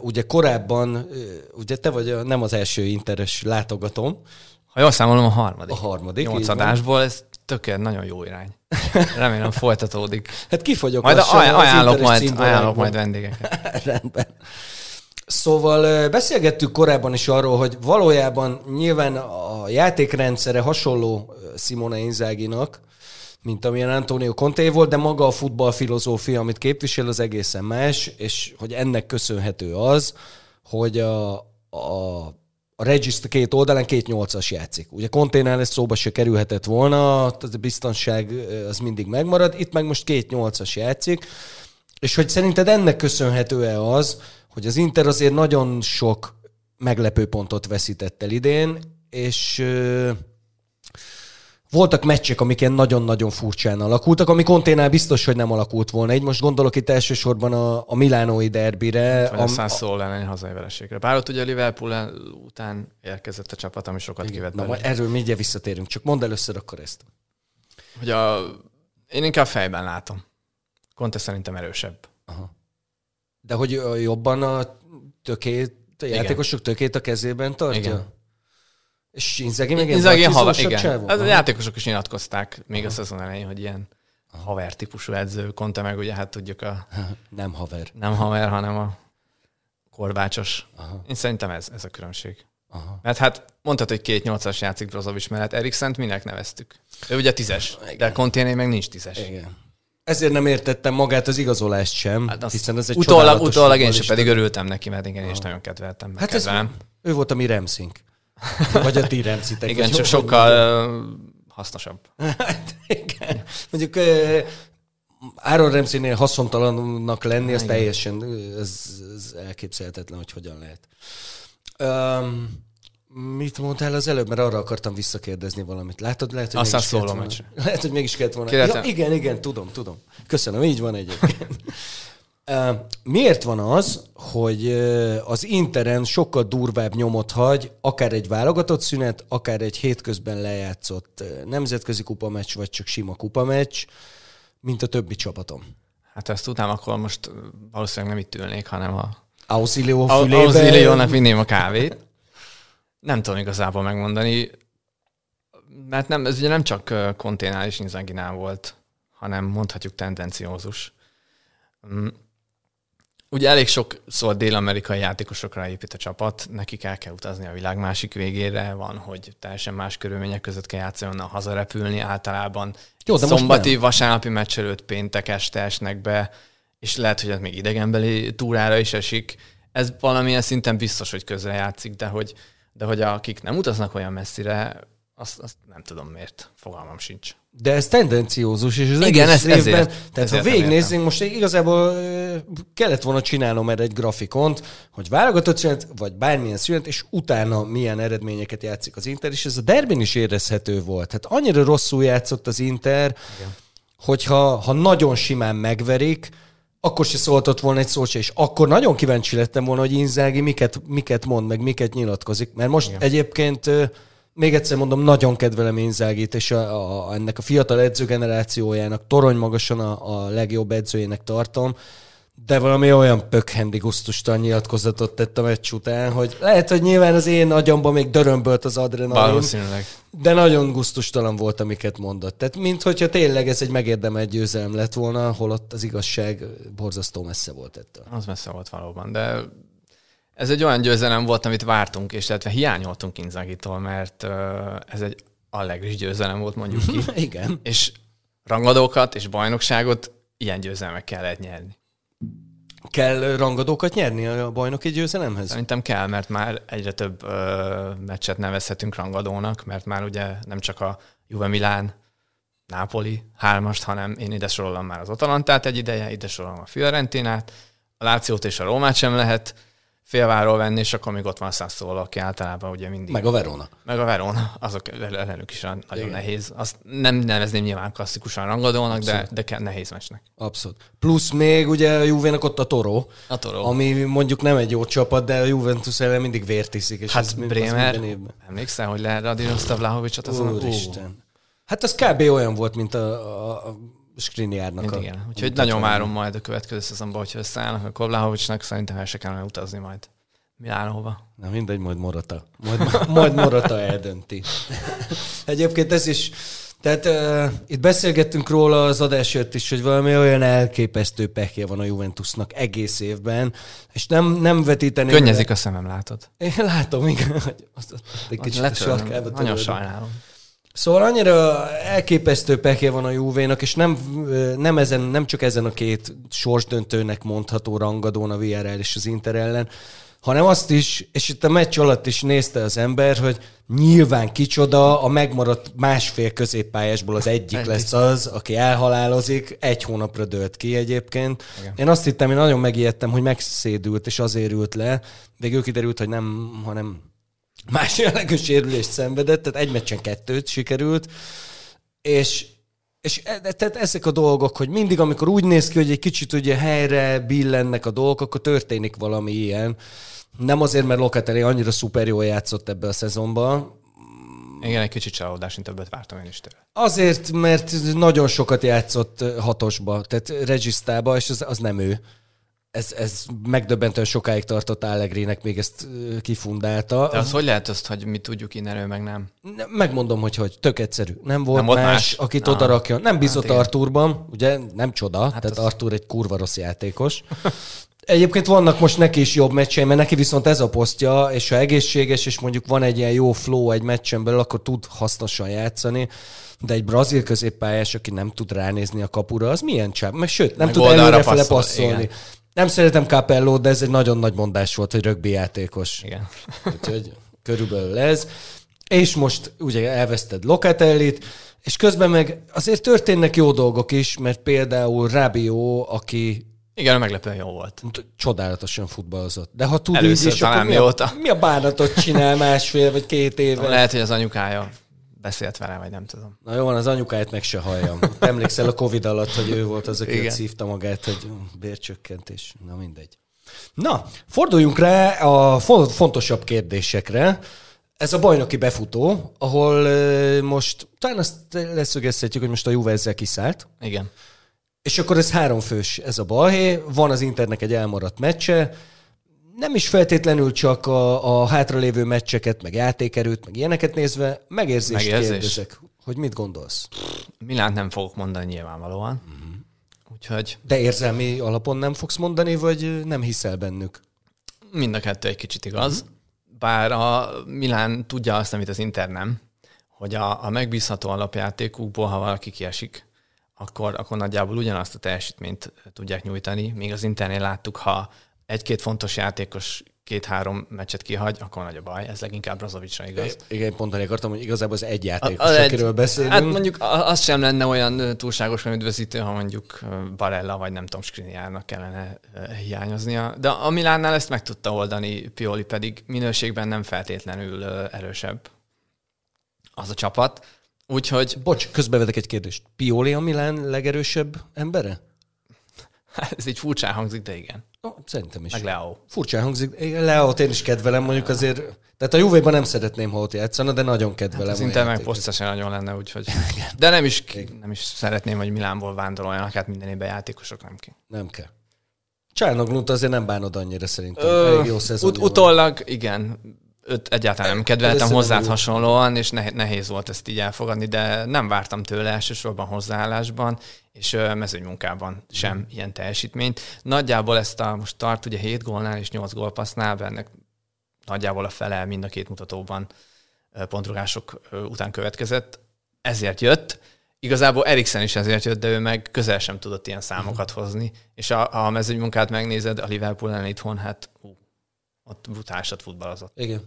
ugye korábban, ugye te vagy a, nem az első interes látogatom, Ha jól számolom, a harmadik. a harmadik. Nyolc adásból, ez tökélet, nagyon jó irány. Remélem folytatódik. Hát kifogyok Majd lassan aj- ajánlok, majd, ajánlok majd vendégeket. Rendben. Szóval beszélgettük korábban is arról, hogy valójában nyilván a játékrendszere hasonló Simone Inzaghi-nak, mint amilyen Antonio Conte volt, de maga a futballfilozófia, amit képvisel, az egészen más, és hogy ennek köszönhető az, hogy a, a, a regiszter két oldalán két nyolcas játszik. Ugye Conténál ez szóba se kerülhetett volna, a biztonság az mindig megmarad, itt meg most két nyolcas játszik, és hogy szerinted ennek köszönhető-e az, hogy az Inter azért nagyon sok meglepő pontot veszített el idén, és ö, voltak meccsek, amik ilyen nagyon-nagyon furcsán alakultak, ami Konténál biztos, hogy nem alakult volna. Így most gondolok itt elsősorban a, a Milánói derbire. Vagy a Sassuolo elleni hazai vereségre. Bár ott ugye a Liverpool után érkezett a csapat, ami sokat kivett Na, majd erről mindjárt visszatérünk, csak mondd először akkor ezt. Hogy a, én inkább fejben látom. Conte szerintem erősebb. De hogy jobban a tökét, a játékosok tökét a kezében tartja? Igen. És Inzaghi meg Inzaghi barcizósabb igen. csávó? Ez a Aha. játékosok is nyilatkozták még a szezon elején, hogy ilyen haver típusú edző. Conte meg ugye hát tudjuk a Nem haver. nem haver, hanem a korbácsos. Aha. Én szerintem ez, ez a különbség. Aha. Mert hát mondtad, hogy két nyolcas játszik Brozovic mellett. Eriksent minek neveztük? Ő ugye tízes, de Conténél meg nincs tízes. Igen. Ezért nem értettem magát az igazolást sem, hát hiszen ez egy utólag, utólag én sem pedig örültem neki, mert igen, én is nagyon kedveltem. Meg Hát ez, kedvelem. ő volt a mi remszink. Vagy a ti remszitek. Igen, csak sokkal hasznosabb. Hát, igen. Mondjuk uh, Áron Remszénél haszontalannak lenni, az Igen. teljesen ez, ez elképzelhetetlen, hogy hogyan lehet. Um, mit mondtál az előbb? Mert arra akartam visszakérdezni valamit. Látod? Lehet, hogy A mégis Sassuolo kellett volna. meccsre. Lehet, hogy mégis kellett volna. Kérdeztem. Ja, igen, igen, tudom, tudom. Köszönöm, így van egyébként. Uh, miért van az, hogy az Interen sokkal durvább nyomot hagy, akár egy válogatott szünet, akár egy hétközben lejátszott nemzetközi kupameccs, vagy csak sima kupameccs, mint a többi csapatom? Hát ezt tudnám, akkor most valószínűleg nem itt ülnék, hanem a Auxilio fülébe. Auxiliónak vinném a kávét. Nem tudom igazából megmondani, mert nem, ez ugye nem csak ö, Conténál és Inzaginál volt, hanem mondhatjuk tendenciózus. Mm. Ugye elég sokszor dél-amerikai játékosokra épít a csapat, nekik el kell utazni a világ másik végére, van, hogy teljesen más körülmények között kell játszani, onnan hazarepülni általában. Jó, de most Szombati, nem. vasárnapi meccs előtt péntek este esnek be, és lehet, hogy ez még idegenbeli túrára is esik. Ez valamilyen szinten biztos, hogy közre játszik, de hogy, de hogy akik nem utaznak olyan messzire, azt, azt nem tudom miért, fogalmam sincs. De ez tendenciózus, és az Igen, egész ez- évben, ezért- tehát ha ezért nem végignézzünk, most igazából kellett volna csinálnom erre egy grafikont, hogy válogatott szünet, vagy bármilyen szünet, és utána milyen eredményeket játszik az Inter, és ez a derbin is érezhető volt. Hát annyira rosszul játszott az Inter, Igen. hogyha ha nagyon simán megverik, akkor se szóltott volna egy szót se, és akkor nagyon kíváncsi lettem volna, hogy Inzági miket, miket mond, meg miket nyilatkozik. Mert most Igen. egyébként még egyszer mondom, nagyon kedvelem Inzágit, és a, a, ennek a fiatal edzőgenerációjának torony magasan a, a legjobb edzőjének tartom, de valami olyan pökhendi gusztustan nyilatkozatot tett a meccs után, hogy lehet, hogy nyilván az én agyamban még dörömbölt az adrenalin, Valószínűleg. de nagyon gusztustalan volt, amiket mondott. Tehát, mint hogyha tényleg ez egy megérdemelt győzelem lett volna, holott az igazság borzasztó messze volt ettől. Az messze volt valóban, de ez egy olyan győzelem volt, amit vártunk, és illetve hiányoltunk Inzagitól, mert ez egy allegris győzelem volt, mondjuk ki. Igen. és rangadókat és bajnokságot ilyen győzelmekkel lehet nyerni. Kell rangadókat nyerni a bajnoki győzelemhez? Szerintem kell, mert már egyre több ö, meccset nevezhetünk rangadónak, mert már ugye nem csak a Juve Milán, Napoli hármast, hanem én ide sorolom már az Atalantát egy ideje, ide sorolom a Fiorentinát, a Lációt és a Rómát sem lehet félváról venni, és akkor még ott van a Sassuolo, aki általában ugye mindig... Meg a Verona. Meg a Verona, azok ellenük is nagyon Igen. nehéz. Azt nem nevezném nyilván klasszikusan rangadónak, de, de kell nehéz meccsnek. Abszolút. Plusz még ugye a Juvénak ott a Toro, A Toro. ami mondjuk nem egy jó csapat, de a Juventus ellen mindig vért iszik. És Hát Bremer, emlékszel, hogy leradírozta Vlahovicsot azon? Úristen. Hát az kb. olyan volt, mint a, a, a Skriniárnak Mint a... igen. Úgyhogy a- nagyon várom majd a következő szezonban, hogyha összeállnak a Koblahovicsnak, szerintem el se kellene utazni majd Milánóba. Na mindegy, majd Morata. Majd, majd Morata eldönti. Egyébként ez is... Tehát uh, itt beszélgettünk róla az adás előtt is, hogy valami olyan elképesztő pekje van a Juventusnak egész évben, és nem, nem vetíteném... Könnyezik a szemem, látod? Én látom, igen, hogy azt, azt egy kicsit a Letöröm. sarkába Nagyon sajnálom. Szóval annyira elképesztő pekje van a Juvénak, és nem, nem, ezen, nem csak ezen a két sorsdöntőnek mondható rangadón a VRL és az Inter ellen, hanem azt is, és itt a meccs alatt is nézte az ember, hogy nyilván kicsoda, a megmaradt másfél középpályásból az egyik Egyik. lesz az, aki elhalálozik, egy hónapra dőlt ki egyébként. Igen. Én azt hittem, én nagyon megijedtem, hogy megszédült, és azért ült le, végül kiderült, hogy nem, hanem más jellegű sérülést szenvedett, tehát egy meccsen kettőt sikerült, és és e- tehát ezek a dolgok, hogy mindig, amikor úgy néz ki, hogy egy kicsit ugye helyre billennek a dolgok, akkor történik valami ilyen. Nem azért, mert Locatelli annyira szuper jól játszott ebbe a szezonban, Igen, egy kicsit csalódás, mint többet vártam én is tőle. azért, mert nagyon sokat játszott hatosba, tehát regisztába, és az, az nem ő. Ez, ez megdöbbentően sokáig tartott Allegrinek, még ezt kifundálta. De az hogy lehet azt, hogy mi tudjuk innen, ő meg nem? Ne- Megmondom, hogy hogy. Tök egyszerű. Nem volt, Nem volt más, más? akit Ah. oda rakjon. Nem bízott Hát. Arturban, ugye nem csoda, hát tehát az- Artur egy kurva rossz játékos. Egyébként vannak most neki is jobb meccsei, mert neki viszont ez a posztja, és ha egészséges, és mondjuk van egy ilyen jó flow egy meccsen belül, akkor tud hasznosan játszani. De egy brazil középpályás, aki nem tud ránézni a kapura, az milyen csáv? Meg sőt, nem Meg tud előrefele passzol, passzolni. igen. Nem szeretem Capello, de ez egy nagyon nagy mondás volt, hogy rögbi játékos. Igen. Úgyhogy körülbelül ez. És most ugye elveszted Locatellit, és közben meg azért történnek jó dolgok is, mert például Rabiot, aki Igen, meglepően jó volt. csodálatosan futballozott. De ha tud Először így is, akkor mi a, mióta. mi a bánatot csinál másfél vagy két éve? Lehet, hogy az anyukája beszélt vele, vagy nem tudom. Na jó van, az anyukáját meg se halljam. Emlékszel a Covid alatt, hogy ő volt az, aki szívta magát, hogy bércsökkentés. Na mindegy. Na, forduljunk rá a fo- fontosabb kérdésekre. Ez a bajnoki befutó, ahol most talán azt leszögezhetjük, hogy most a Juve ezzel kiszállt, Igen. és akkor ez háromfős, ez a balhé. Van az Internek egy elmaradt meccse, nem is feltétlenül csak a, a hátralévő meccseket, meg játékerőt, meg ilyeneket nézve, megérzést Megérzés. kérdezek, hogy mit gondolsz. Milánt nem fogok mondani nyilvánvalóan. Úgyhogy De érzelmi alapon nem fogsz mondani, vagy nem hiszel bennük? mind a kettő egy kicsit igaz. Bár a Milán tudja azt, amit az Inter nem, hogy a, a megbízható alapjátékukból, ha valaki kiesik, akkor, akkor nagyjából ugyanazt a teljesítményt tudják nyújtani. Míg az Internél láttuk, ha egy-két fontos játékos két-három meccset kihagy, akkor nagy a baj. Ez leginkább Brazovicsra igaz. Igen, pont akartam, hogy igazából az egy játékos, akiről beszélünk. Hát mondjuk az sem lenne olyan túlságosan üdvözítő, ha mondjuk Barella vagy nem tudom, Skriniárnak kellene hiányoznia. De a Milánnál ezt meg tudta oldani, Pioli pedig minőségben nem feltétlenül erősebb az a csapat. Úgyhogy Bocs, közbevedek egy kérdést. Pioli a Milán legerősebb embere? ez így furcsán hangzik, de igen. Oh, szerintem is. Meg Leo. Furcsán hangzik. Leót én is kedvelem, mondjuk azért... Tehát a Juve-ban nem szeretném, ha ott játszana, de nagyon kedvelem. Hát Inter meg poszta nagyon lenne, úgyhogy... De nem is, nem is szeretném, hogy Milánból vándoroljanak, hát minden évben játékosok nem ki. Nem kell. Csárnoglunt azért nem bánod annyira szerintem. Ö, Elég jó szezonja ut- utólag, igen, őt egyáltalán nem kedveltem hozzád jó. hasonlóan, és nehéz, volt ezt így elfogadni, de nem vártam tőle elsősorban hozzáállásban, és mezőnymunkában sem ilyen teljesítményt. Nagyjából ezt a, most tart ugye 7 gólnál és 8 gólpassznál, ennek nagyjából a fele mind a két mutatóban pontrugások után következett. Ezért jött. Igazából Eriksen is ezért jött, de ő meg közel sem tudott ilyen számokat hozni. És a, a mezőnymunkát megnézed, a Liverpool ellen itthon, hát hú, ott brutálisat futballozott. Igen.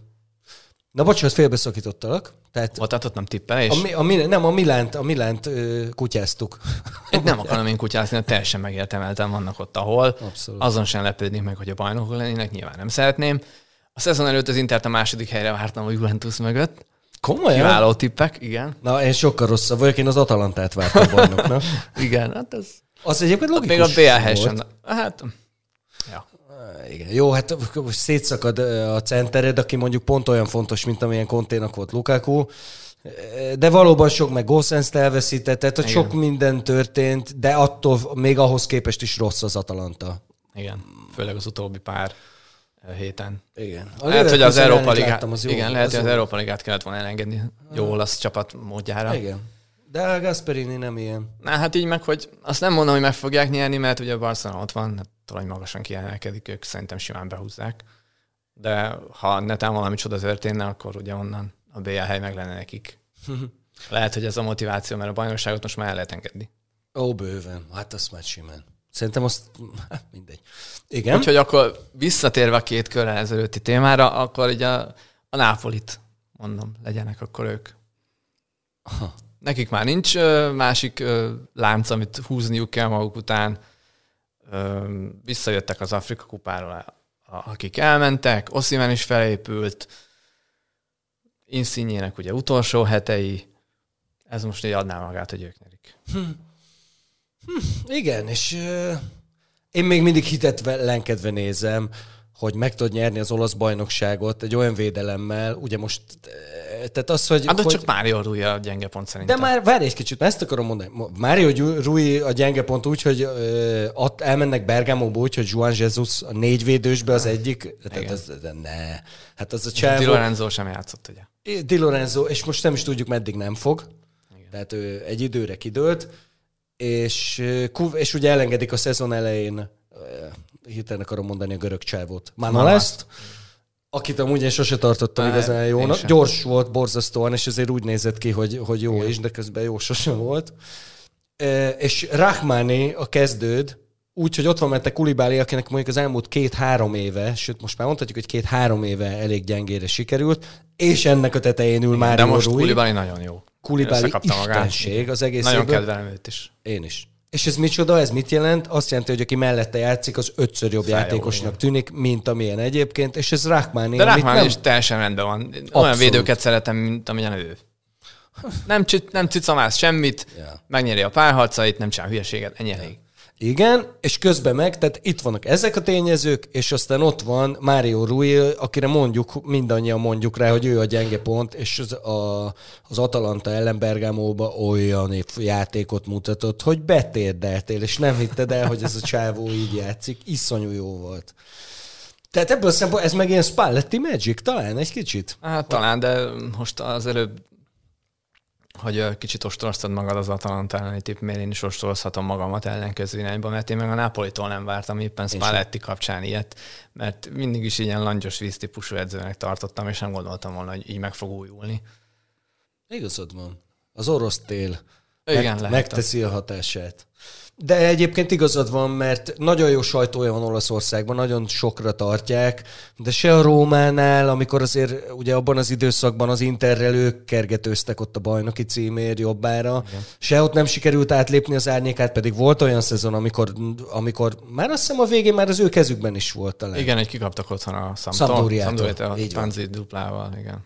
Na bocsánat, félbeszakítottalak. Tehát Ott, ott nem tippelés. a, mi- a, Mi- nem, a Milánt, a Milánt ö, kutyáztuk. Itt nem akarom én kutyázni, mert teljesen megértemeltem vannak ott, ahol. Abszolút. Azon sem lepődnék meg, hogy a bajnokok lennének, nyilván nem szeretném. A szezon előtt az Intert a második helyre vártam a Juventus mögött. Komolyan? Kiváló tippek, igen. Na, én sokkal rosszabb vagyok, én az Atalantát vártam bajnoknak. Igen, hát ez... Az egyébként logikus Még a BL hely volt. sem. Hát, ja. Igen. Jó, hát most szétszakad a centered, aki mondjuk pont olyan fontos, mint amilyen konténak volt Lukaku, de valóban sok meg Gossens-t elveszített, tehát Igen. sok minden történt, de attól még ahhoz képest is rossz az Atalanta. Igen, főleg az utóbbi pár héten. Igen. lehet, hogy az Európa Ligát, az jó- igen, lehet, az hogy az. Európa Ligát kellett volna elengedni jó olasz csapat módjára. Igen. De a Gasperini nem ilyen. Na hát így meg, hogy azt nem mondom, hogy meg fogják nyerni, mert ugye a Barcelona ott van, hát torony magasan kiemelkedik, ők szerintem simán behúzzák. De ha netán valami csoda történne, akkor ugye onnan a BL hely meg lenne nekik. Lehet, hogy ez a motiváció, mert a bajnokságot most már el lehet engedni. Ó, bőven. Hát azt már simán. Szerintem azt... Hát mindegy. Igen? Úgyhogy akkor visszatérve a két körrel ezelőtti témára, akkor ugye a, a Nápolit, mondom, legyenek akkor ők. Aha. Nekik már nincs másik lánc, amit húzniuk kell maguk után. Visszajöttek az Afrika kupáról, akik elmentek, Oszimen is felépült, Insigne-nek ugye utolsó hetei, ez most így adná magát, hogy ők nyerik. Igen, és ö, én még mindig hitetlenkedve nézem, hogy meg tud nyerni az olasz bajnokságot egy olyan védelemmel, ugye most, ö, tehát az, hogy... Hát de hogy csak Mário Rui a gyenge pont de szerintem. már várj egy kicsit, ezt akarom mondani. Mário Rui a gyenge pont úgy, hogy ö, ott elmennek Bergamóba úgy, hogy Juan Jesus a négy védősbe az egyik. Tehát ez, de ne. Hát az a Di csávó. Lorenzo sem játszott, ugye? Di Lorenzo, és most nem is tudjuk, meddig nem fog. Igen. Tehát ő egy időre kidőlt, és, Kuv- és ugye elengedik a szezon elején, hirtelen akarom mondani a görög csávót, Manolest, akit amúgy én sose tartottam Á, igazán jónak. Gyors volt borzasztóan, és azért úgy nézett ki, hogy, hogy jó is, de közben jó sosem volt. Ö, És Rahmani a kezdőd, úgy, hogy ott van mellette Kulibáli, akinek mondjuk az elmúlt két-három éve, sőt most már mondhatjuk, hogy két-három éve elég gyengére sikerült, és ennek a tetején ül már De most Rui. Kulibali nagyon jó. Kulibáli Összekapta magát. istenség az egész Nagyon kedvelem őt is. Én is. És ez micsoda? Ez mit jelent? Azt jelenti, hogy aki mellette játszik, az ötször jobb Feljó, játékosnak tűnik, mint amilyen egyébként, és ez Rahmani, De nem... is teljesen rendben van. Olyan Abszolút. védőket szeretem, mint amilyen ő. Nem, csi- nem cicamász semmit, Ja. megnyeri a párharcait, nem csinál hülyeséget, ennyi elég. Igen, és közben meg, tehát itt vannak ezek a tényezők, és aztán ott van Mário Rui, akire mondjuk, mindannyian mondjuk rá, hogy ő a gyenge pont, és az, a, az Atalanta ellen Bergamóba olyan játékot mutatott, hogy betérdeltél, és nem hitted el, hogy ez a csávó így játszik. Iszonyú jó volt. Tehát ebből a szempontból ez meg ilyen Spalletti Magic talán egy kicsit. Hát talán, de most az előbb, hogy kicsit ostoroztad magad az Atalanta elleni tipp, miért én is ostorozhatom magamat ellenkező irányba, mert én meg a Napolitól nem vártam éppen Spalletti kapcsán ilyet, mert mindig is ilyen langyos víztípusú edzőnek tartottam, és nem gondoltam volna, hogy így meg fog újulni. Igazad van. Az orosz tél Igen, meg, megteszi a hatását. De egyébként igazad van, mert nagyon jó sajtója van Olaszországban, nagyon sokra tartják, de se a Rómánál, amikor azért ugye abban az időszakban az Interrel ők kergetőztek ott a bajnoki címér jobbára, Igen. se ott nem sikerült átlépni az árnyékát, pedig volt olyan szezon, amikor, amikor már azt hiszem a végén már az ő kezükben is volt talán. Igen, egy kikaptak otthon a Sampdoriától. A tranzit duplával, igen.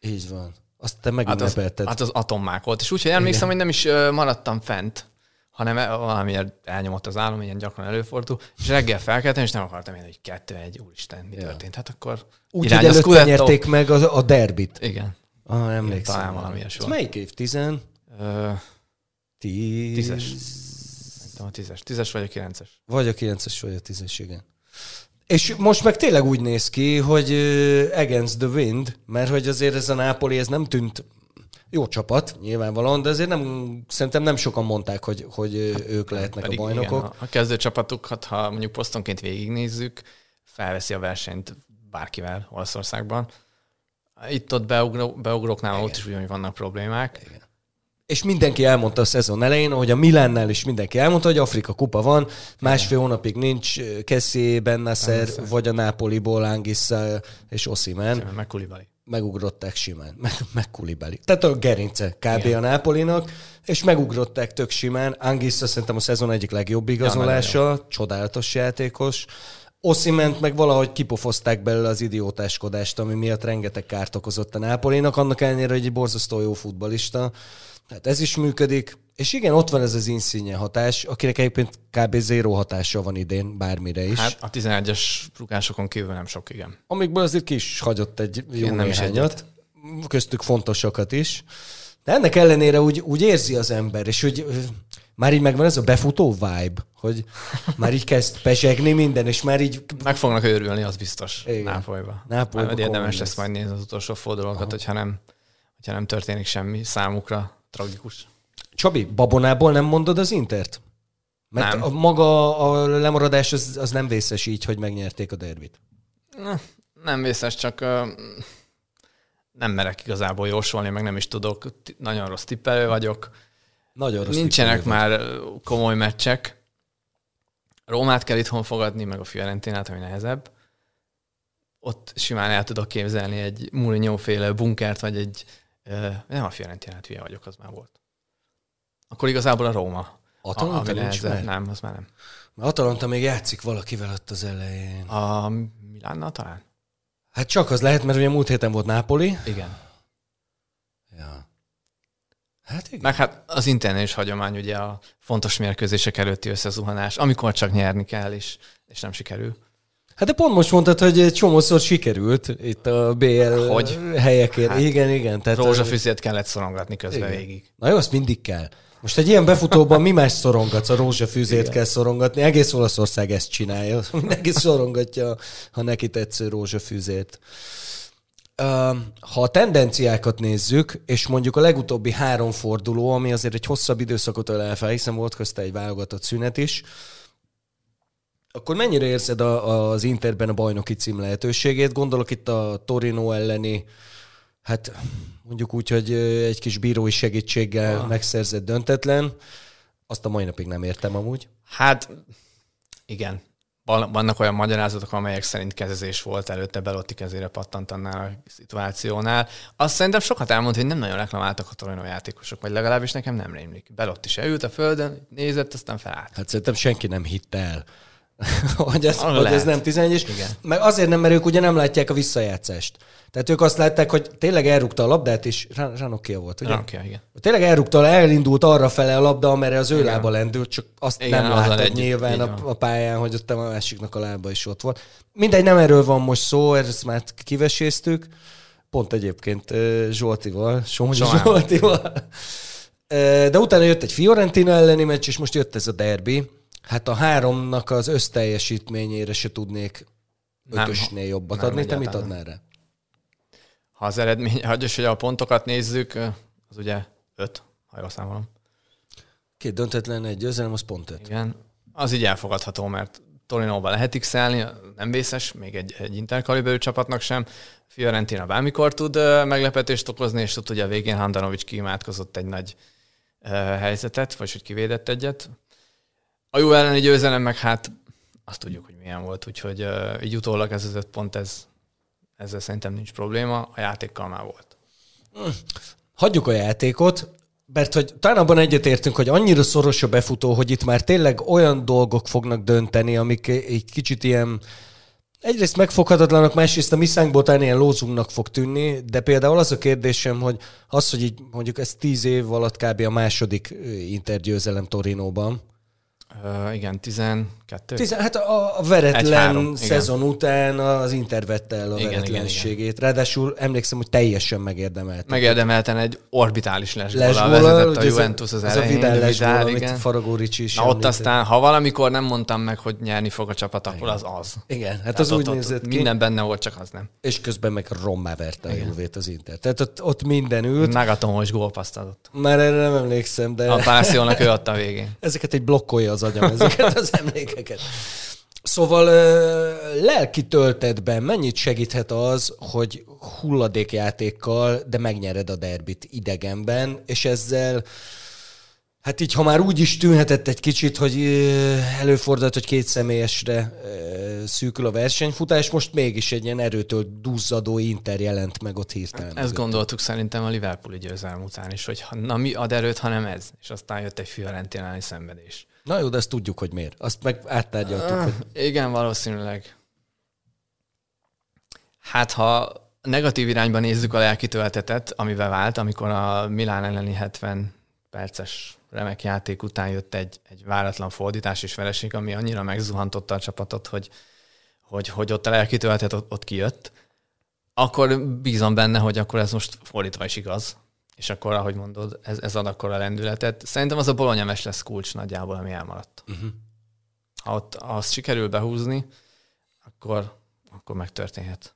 Így van. Azt te Hát az, megünnepelted. hát az atommák volt. És úgyhogy emlékszem, hogy nem is maradtam fent, hanem e- valamiért elnyomott az álom, ilyen gyakran előfordul, és reggel felkeltem, és nem akartam én, hogy kettő egy, úristen, mi Ja. történt? Hát akkor Úgy, irány hogy a előtte Scudetto. nyerték meg a, a derbit. Igen. Ah, emlékszem. talán valami ilyesmi melyik év? Tizen? Ö, Tíz... Tízes. A tízes. Tízes vagy a kilences? Vagy a kilences, vagy a tízes, igen. És most meg tényleg úgy néz ki, hogy against the wind, mert hogy azért ez a Napoli, ez nem tűnt jó csapat, nyilvánvalóan, de azért nem, szerintem nem sokan mondták, hogy, hogy hát, ők lehetnek a bajnokok. Igen, a kezdő csapatukat, ha mondjuk posztonként végignézzük, felveszi a versenyt bárkivel Olaszországban. Itt-ott beugrok, beugroknál Igen. ott is ugyanúgy vannak problémák. Igen. És mindenki elmondta a szezon elején, hogy a Milánnál is mindenki elmondta, hogy Afrika kupa van, másfél hónapig nincs Kessi, Bennasser, vagy a Napoliból Angissa és Osimen. Meg Kulibali. Megugrották simán, meg, Kulibali. Tehát a gerince kb. Igen. a Nápolinak, és megugrották tök simán. Angissa szerintem a szezon egyik legjobb igazolása, ja, csodálatos játékos. Osziment meg valahogy kipofozták belőle az idiótáskodást, ami miatt rengeteg kárt okozott a Nápolinak, annak ellenére, hogy egy borzasztó jó futbalista. Tehát ez is működik. És igen, ott van ez az Insigne hatás, akinek egyébként kb. zéró hatása van idén, bármire is. Hát a 11-es rugásokon kívül nem sok, igen. Amikből azért ki is hagyott egy jó igen, néhányat, köztük fontosakat is. De ennek ellenére úgy, úgy érzi az ember, és hogy már így megvan ez a befutó vibe, hogy már így kezd pesegni minden, és már így... Meg fognak őrülni, az biztos. Igen. Nápolyba. Nápolyba. Majd érdemes lesz majd nézni az utolsó fordulókat, hogyha nem, hogyha nem történik semmi számukra tragikus. Csabi, babonából nem mondod az Intert? Mert nem. A, maga a lemaradás az, az nem vészes így, hogy megnyerték a derbit. Nem vészes, csak uh, nem merek igazából jósolni, meg nem is tudok. Nagyon rossz tippelő vagyok. Nagyon rossz Nincsenek már komoly meccsek. Rómát kell itthon fogadni, meg a Fiorentinát, ami nehezebb. Ott simán el tudok képzelni egy Mourinho féle bunkert, vagy egy nem a Fiorentinát, hülye vagyok, az már volt. Akkor igazából a Róma. Atalanta a, nincs már? Nem, az már nem. Mert Atalanta még játszik valakivel ott az elején. A Milánnal talán? Hát csak az lehet, mert ugye múlt héten volt Nápoli. Igen. Ja. Hát igen. Meg hát az internet hagyomány, ugye a fontos mérkőzések előtti összezuhanás, amikor csak nyerni kell, és, és nem sikerül. Hát de pont most mondtad, hogy egy csomószor sikerült itt a BL hogy? helyekért. Hát, igen, igen. Tehát rózsafüzét kellett szorongatni közben igen. végig. Na jó, azt mindig kell. Most egy ilyen befutóban mi más szorongatsz? A rózsafűzét Igen. kell szorongatni. Egész Olaszország ezt csinálja. Mindenki szorongatja, ha neki tetsző rózsafűzét. Ha a tendenciákat nézzük, és mondjuk a legutóbbi három forduló, ami azért egy hosszabb időszakot ölel fel, hiszen volt közte egy válogatott szünet is, akkor mennyire érzed a, az Interben a bajnoki cím lehetőségét? Gondolok itt a Torino elleni, hát mondjuk úgy, hogy egy kis bírói segítséggel ah. megszerzett döntetlen. Azt a mai napig nem értem amúgy. Hát igen. Vannak olyan magyarázatok, amelyek szerint kezezés volt előtte, Belotti kezére pattant annál a szituációnál. Azt szerintem sokat elmond, hogy nem nagyon reklamáltak a Torino játékosok, vagy legalábbis nekem nem rémlik. Belotti se ült a földön, nézett, aztán felállt. Hát szerintem senki nem hitte el hogy, ez, hogy ez nem 11 és Igen. meg azért nem, mert ők ugye nem látják a visszajátszást. Tehát ők azt látták, hogy tényleg elrúgta a labdát, és Ranokia volt, ugye? Ranokia, igen. Tényleg elrúgta, elindult arra fele a labda, amerre az ő igen. lába lendült, csak azt igen, nem láttad egy, nyilván a, a, pályán, hogy ott a másiknak a lába is ott volt. Mindegy, nem erről van most szó, ezt már kiveséztük. Pont egyébként Zsoltival, Somogyi Zsoltival. De utána jött egy Fiorentina elleni meccs, és most jött ez a derbi Hát a háromnak az összteljesítményére se tudnék ötösnél jobbat nem, adni. Te mit adnál rá? Ha az eredmény, hagyja, hogy a pontokat nézzük, az ugye öt, ha jól számolom. Két döntetlen, egy győzelem, az pont öt. Igen, az így elfogadható, mert Torinóba lehet x nem vészes, még egy, egy interkaliberű csapatnak sem. Fiorentina bármikor tud meglepetést okozni, és ott ugye a végén Handanovics kiimádkozott egy nagy helyzetet, vagy hogy kivédett egyet. A jó elleni győzelem meg hát azt tudjuk, hogy milyen volt, úgyhogy uh, így utólag ez az öt pont, ez, ezzel szerintem nincs probléma, a játékkal már volt. Hagyjuk a játékot, mert hogy talán abban egyetértünk, hogy annyira szoros a befutó, hogy itt már tényleg olyan dolgok fognak dönteni, amik egy kicsit ilyen egyrészt megfoghatatlanak, másrészt a misszánkból talán ilyen lózunknak fog tűnni, de például az a kérdésem, hogy az, hogy így mondjuk ez tíz év alatt kb. a második intergyőzelem Torinóban, Uh, igen, 12. Tizen, hát a, a veretlen szezon igen. után az Inter vette el a igen, veretlenségét. Igen, igen. Ráadásul emlékszem, hogy teljesen megérdemelt. Megérdemelten egy orbitális lesgóla vezetett a Juventus az, az elején. Ez a Vidal amit Faragórics is Na, ott aztán, ha valamikor nem mondtam meg, hogy nyerni fog a csapat, akkor az az. Igen, hát Tehát az ott, úgy ott, nézett ki. Minden benne volt, csak az nem. És közben meg rommá verte a Juvét az Inter. Tehát ott, ott minden ült. Nagatomos gólpaszt adott. Már erre nem emlékszem, de... A Pászionnak ő adta a végén. Ezeket egy blokkolja az agyam, ezeket az emlékeket. Szóval lelki töltetben mennyit segíthet az, hogy hulladékjátékkal, de megnyered a derbit idegenben, és ezzel Hát így, ha már úgy is tűnhetett egy kicsit, hogy előfordult, hogy két személyesre szűkül a versenyfutás, most mégis egy ilyen erőtől duzzadó Inter jelent meg ott hirtelen. Ezt gondoltuk szerintem a Liverpooli győzelem után is, hogy na mi ad erőt, hanem ez. És aztán jött egy Fiorentinálni szenvedés. Na jó, de ezt tudjuk, hogy miért. Azt meg áttárgyaltuk. Uh, hogy... Igen, valószínűleg. Hát ha negatív irányban nézzük a lelki töltetet, amivel vált, amikor a Milán elleni 70 perces remek játék után jött egy, egy váratlan fordítás és vereség, ami annyira megzuhantotta a csapatot, hogy, hogy, hogy ott a lelki töltet ott, ott kijött, akkor bízom benne, hogy akkor ez most fordítva is igaz, és akkor, ahogy mondod, ez, ez ad akkor a lendületet. Szerintem az a bolonyames lesz kulcs nagyjából, ami elmaradt. Uh-huh. Ha ott azt sikerül behúzni, akkor, akkor megtörténhet.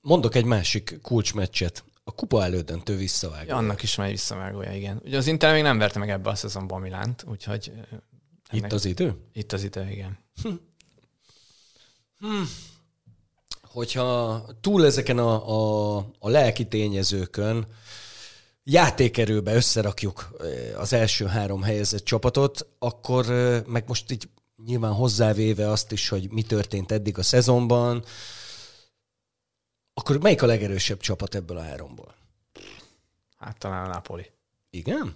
Mondok egy másik kulcsmeccset. A kupa elődöntő visszavágó. Ja, annak is megy visszavágója, igen. Ugye az Inter még nem verte meg ebbe a szezonban Milánt, úgyhogy... Ennek... Itt az idő? Itt az idő, igen. Hm. Hm. Hogyha túl ezeken a, a, a lelki tényezőkön, játékerőbe összerakjuk az első három helyezett csapatot, akkor meg most így nyilván hozzávéve azt is, hogy mi történt eddig a szezonban, akkor melyik a legerősebb csapat ebből a háromból? Hát talán a Napoli. Igen?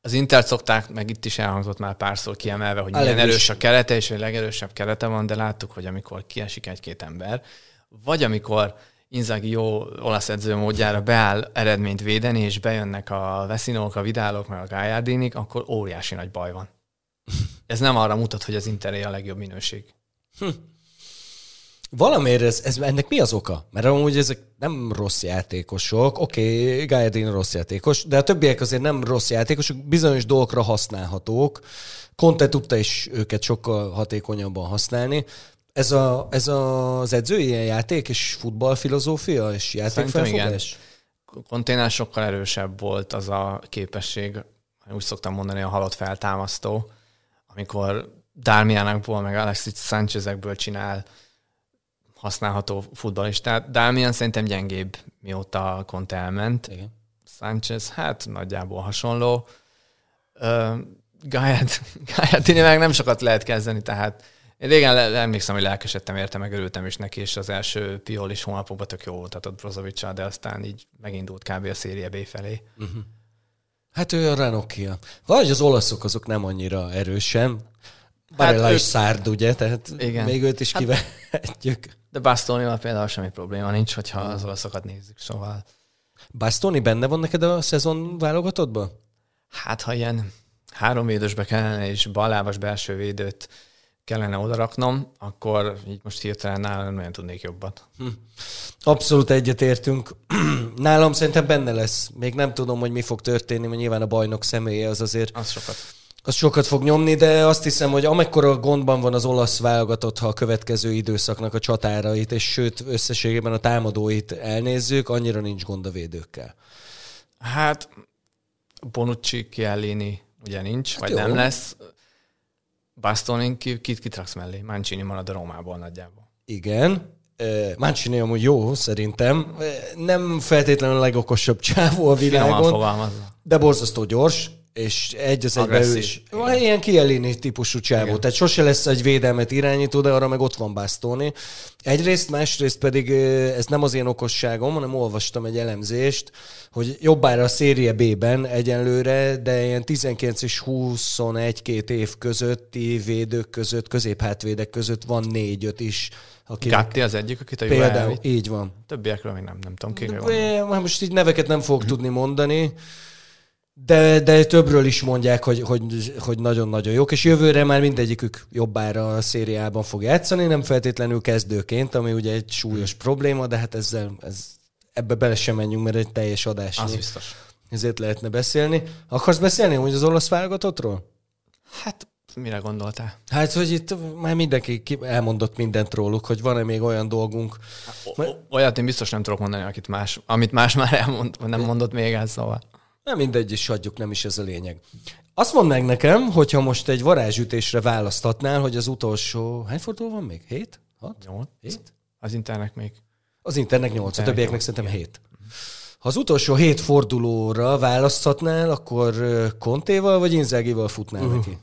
Az Inter szokták, meg itt is elhangzott már párszor kiemelve, hogy a milyen erős a kelete, és hogy legerősebb kelete van, de láttuk, hogy amikor kiesik egy-két ember, vagy amikor Inzaghi jó olasz edző módjára beáll eredményt védeni, és bejönnek a Veszinók, a Vidálok, meg a Gájárdinik, akkor óriási nagy baj van. Ez nem arra mutat, hogy az Interé a legjobb minőség. Hm. Valamiért ez, ez, ennek mi az oka? Mert amúgy ezek nem rossz játékosok. Oké, okay, Gajedin rossz játékos, de a többiek azért nem rossz játékosok, bizonyos dolgokra használhatók. Conte tudta is őket sokkal hatékonyabban használni. Ez, a, ez az edző ilyen játék és futballfilozófia és játékfelfogás? Konténál sokkal erősebb volt az a képesség, úgy szoktam mondani, a halott feltámasztó, amikor Dármiánakból, meg Alexis Sánchezekből csinál használható futballistát. Dármián szerintem gyengébb, mióta Conte elment. Igen. Sánchez, hát nagyjából hasonló. Uh, Gáját, meg nem sokat lehet kezdeni, tehát én régen emlékszem, hogy lelkesedtem érte, meg örültem is neki, és az első Piolis hónapokban tök jó volt adott Brozovicsal, de aztán így megindult kb. a széria B felé. Uh-huh. Hát ő a Ranocchia. Vagy az olaszok azok nem annyira erősen. Barella hát is szárd, ugye? Tehát igen. még őt is hát, kivehetjük. De Bastonival például semmi probléma nincs, hogyha az olaszokat nézzük, szóval... Bastoni benne van neked a szezon válogatottban? Hát, ha ilyen három védősbe kellene, és ballábas belső védőt kellene odaraknom, akkor így most hirtelen nálam nagyon tudnék jobbat. Hm. Abszolút egyetértünk. Nálam szerintem benne lesz. Még nem tudom, hogy mi fog történni, mert nyilván a bajnok személye az azért... Az sokat. Az sokat fog nyomni, de azt hiszem, hogy amekkora gondban van az olasz válogatott, ha a következő időszaknak a csatárait, és sőt összességében a támadóit elnézzük, annyira nincs gond a védőkkel. Hát Bonucci, Chiellini ugye nincs, hát vagy jó. nem lesz. Bastonin kit, kit kitraksz mellé? Mancini marad a Rómából nagyjából. Igen. Mancini amúgy jó, szerintem. Nem feltétlenül a legokosabb csávó a világon. De borzasztó gyors és egy az egyben ő is. Ilyen kielini típusú csávó. Igen. Tehát sose lesz egy védelmet irányító, de arra meg ott van Bastoni. Egyrészt, másrészt pedig ez nem az én okosságom, hanem olvastam egy elemzést, hogy jobbára a szérie B-ben egyenlőre, de ilyen 19 és 21-2 év közötti védők között, középhátvédek között van négy-öt is. Akinek Gatti az egyik, akit a Például, így van. Többiekről még nem, nem tudom ki. Most így neveket nem fogok tudni mondani, De, de többről is mondják, hogy, hogy, hogy nagyon-nagyon jók, és jövőre már mindegyikük jobbára a szériában fog játszani, nem feltétlenül kezdőként, ami ugye egy súlyos probléma, de hát ezzel ez, ebbe bele sem menjünk, mert egy teljes adás. Az biztos. Ezért lehetne beszélni. Akarsz beszélni hogy az olasz válogatottról? Hát mire gondoltál? Hát, hogy itt már mindenki elmondott mindent róluk, hogy van-e még olyan dolgunk. O- olyat én biztos nem tudok mondani, akit más, amit más már elmond, nem mondott még el, szóval. Nem mindegy, is adjuk, nem is ez a lényeg. Azt mondd meg nekem, hogyha most egy varázsütésre választhatnál, hogy az utolsó... Hány forduló van még? Hét? Hat? Nyolc. Hét? Az internek még. Az internek nyolc, a többieknek szerintem hét. Ha az utolsó hét fordulóra választhatnál, akkor Kontéval vagy Inzágival futnál uh. neki?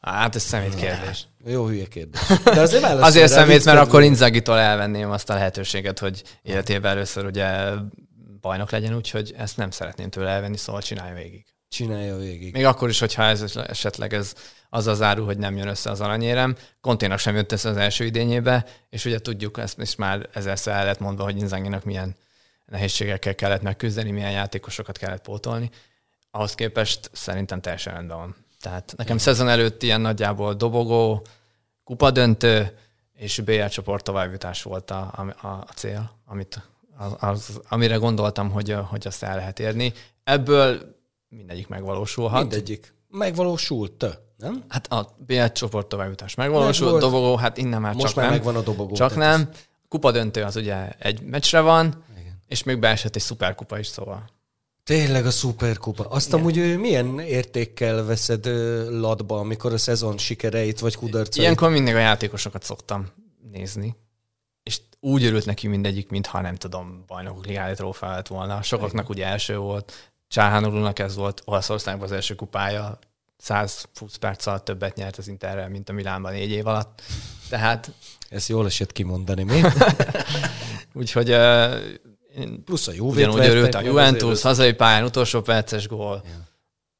Hát ez szemét kérdés. Jó hülye kérdés. De azért Azért szemét, mert akkor Inzagitól elvenném azt a lehetőséget, hogy életében először ugye bajnok legyen, úgyhogy ezt nem szeretném tőle elvenni, szóval csinálja végig. Csinálja végig. Még akkor is, hogyha ez esetleg ez az az áru, hogy nem jön össze az aranyérem. Konténak sem jött össze az első idényébe, és ugye tudjuk, ezt is már ezerszer el lehet mondva, hogy Inzaginak milyen nehézségekkel kellett megküzdeni, milyen játékosokat kellett pótolni. Ahhoz képest szerintem teljesen rendben van. Tehát nekem szezon előtt ilyen nagyjából dobogó, kupadöntő és BL csoport továbbjutás volt a, a, a cél, amit, az, az, amire gondoltam, hogy, hogy azt el lehet érni. Ebből mindegyik megvalósulhat. Mindegyik. Megvalósult, nem? Hát a BL csoport továbbjutás megvalósult, Meg dobogó, hát innen már Most csak már nem. megvan a dobogó. Csak nem. Kupa döntő az ugye egy meccsre van, Igen. és még beesett egy szuperkupa is, szóval. Tényleg a szuperkupa. Azt Igen. amúgy milyen értékkel veszed latba, amikor a szezon sikereit vagy kudarcait? Ilyenkor mindig a játékosokat szoktam nézni. Úgy örült neki mindegyik, mintha nem tudom, bajnokok ligája trófea lett volna. Sokaknak ugye első volt, Csáhánulónak ez volt Olaszországban az első kupája, 120 perc alatt többet nyert az Interrel, mint a Milánban négy év alatt. Tehát... Ezt jól esett kimondani, mi? Úgyhogy uh, Plusz a Juve Ugyanúgy örült a Juventus, hazai pályán, utolsó perces gól. Ja.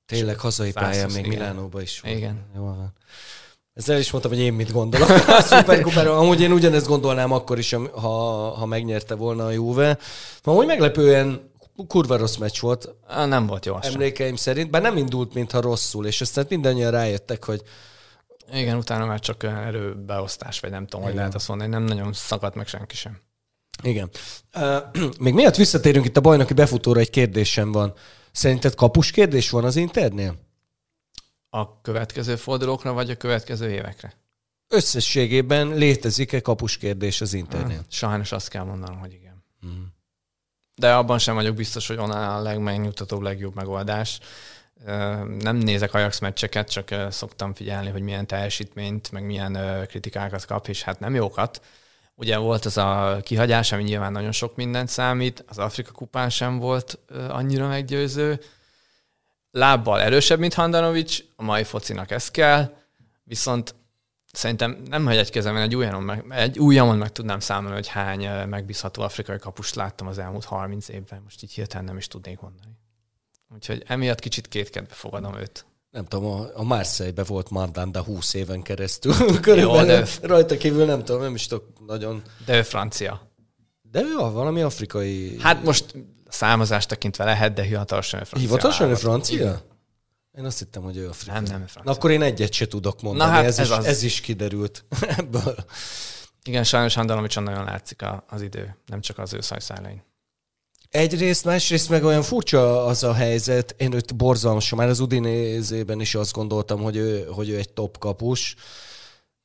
Tényleg hazai pályán, még Milánóban is volt. Igen. Jó van. Ezzel is mondtam, hogy én mit gondolok a szuperkupára. Amúgy én ugyanezt gondolnám akkor is, ha, ha megnyerte volna a Juve. Amúgy meglepően kurva rossz meccs volt. Nem volt jó Emlékeim sem. szerint, bár nem indult, mintha rosszul, és aztán mindannyian rájöttek, hogy igen, utána már csak erőbeosztás, vagy nem tudom, hogy lehet azt mondani, nem nagyon szakadt meg senki sem. Igen. Uh, még miatt visszatérünk itt a bajnoki befutóra, egy kérdésem van. Szerinted kapus kérdés van az Internél? A következő fordulókra, vagy a következő évekre? Összességében létezik-e kapus kérdés az Internél? Sajnos azt kell mondanom, hogy igen. Mm. De abban sem vagyok biztos, hogy onnan a legmegnyugtatóbb, legjobb megoldás. Nem nézek Ajax meccseket, csak szoktam figyelni, hogy milyen teljesítményt, meg milyen kritikákat kap, és hát nem jókat. Ugye volt az a kihagyás, ami nyilván nagyon sok mindent számít, az Afrika kupán sem volt annyira meggyőző. Lábbal erősebb, mint Handanovics, a mai focinak ez kell, viszont szerintem nem, hogy egy kezemben egy ujjamon meg, egy ujjamon meg tudnám számolni, hogy hány megbízható afrikai kapust láttam az elmúlt 30 évben. Most így hirtelen nem is tudnék mondani. Úgyhogy emiatt kicsit kétkedve fogadom őt nem tudom, a, a Marseille-be volt Mandanda 20 éven keresztül. Körülbelül Jó, de... rajta kívül nem tudom, nem is tudok nagyon... De ő francia. De ő a valami afrikai... Hát most számozást tekintve lehet, de hivatalosan ő francia. Hivatalosan ő francia? Igen. Én azt hittem, hogy ő afrikai. Nem, nem ő francia. Na, akkor én egyet se tudok mondani. Na, hát ez, ez, is, az... ez is kiderült ebből. Igen, sajnos Handalomicson nagyon látszik az idő, nem csak az ő szajszálain. Egyrészt, másrészt meg olyan furcsa az a helyzet, én őt borzalmasan, már az Udinézében is azt gondoltam, hogy ő, hogy ő egy top kapus,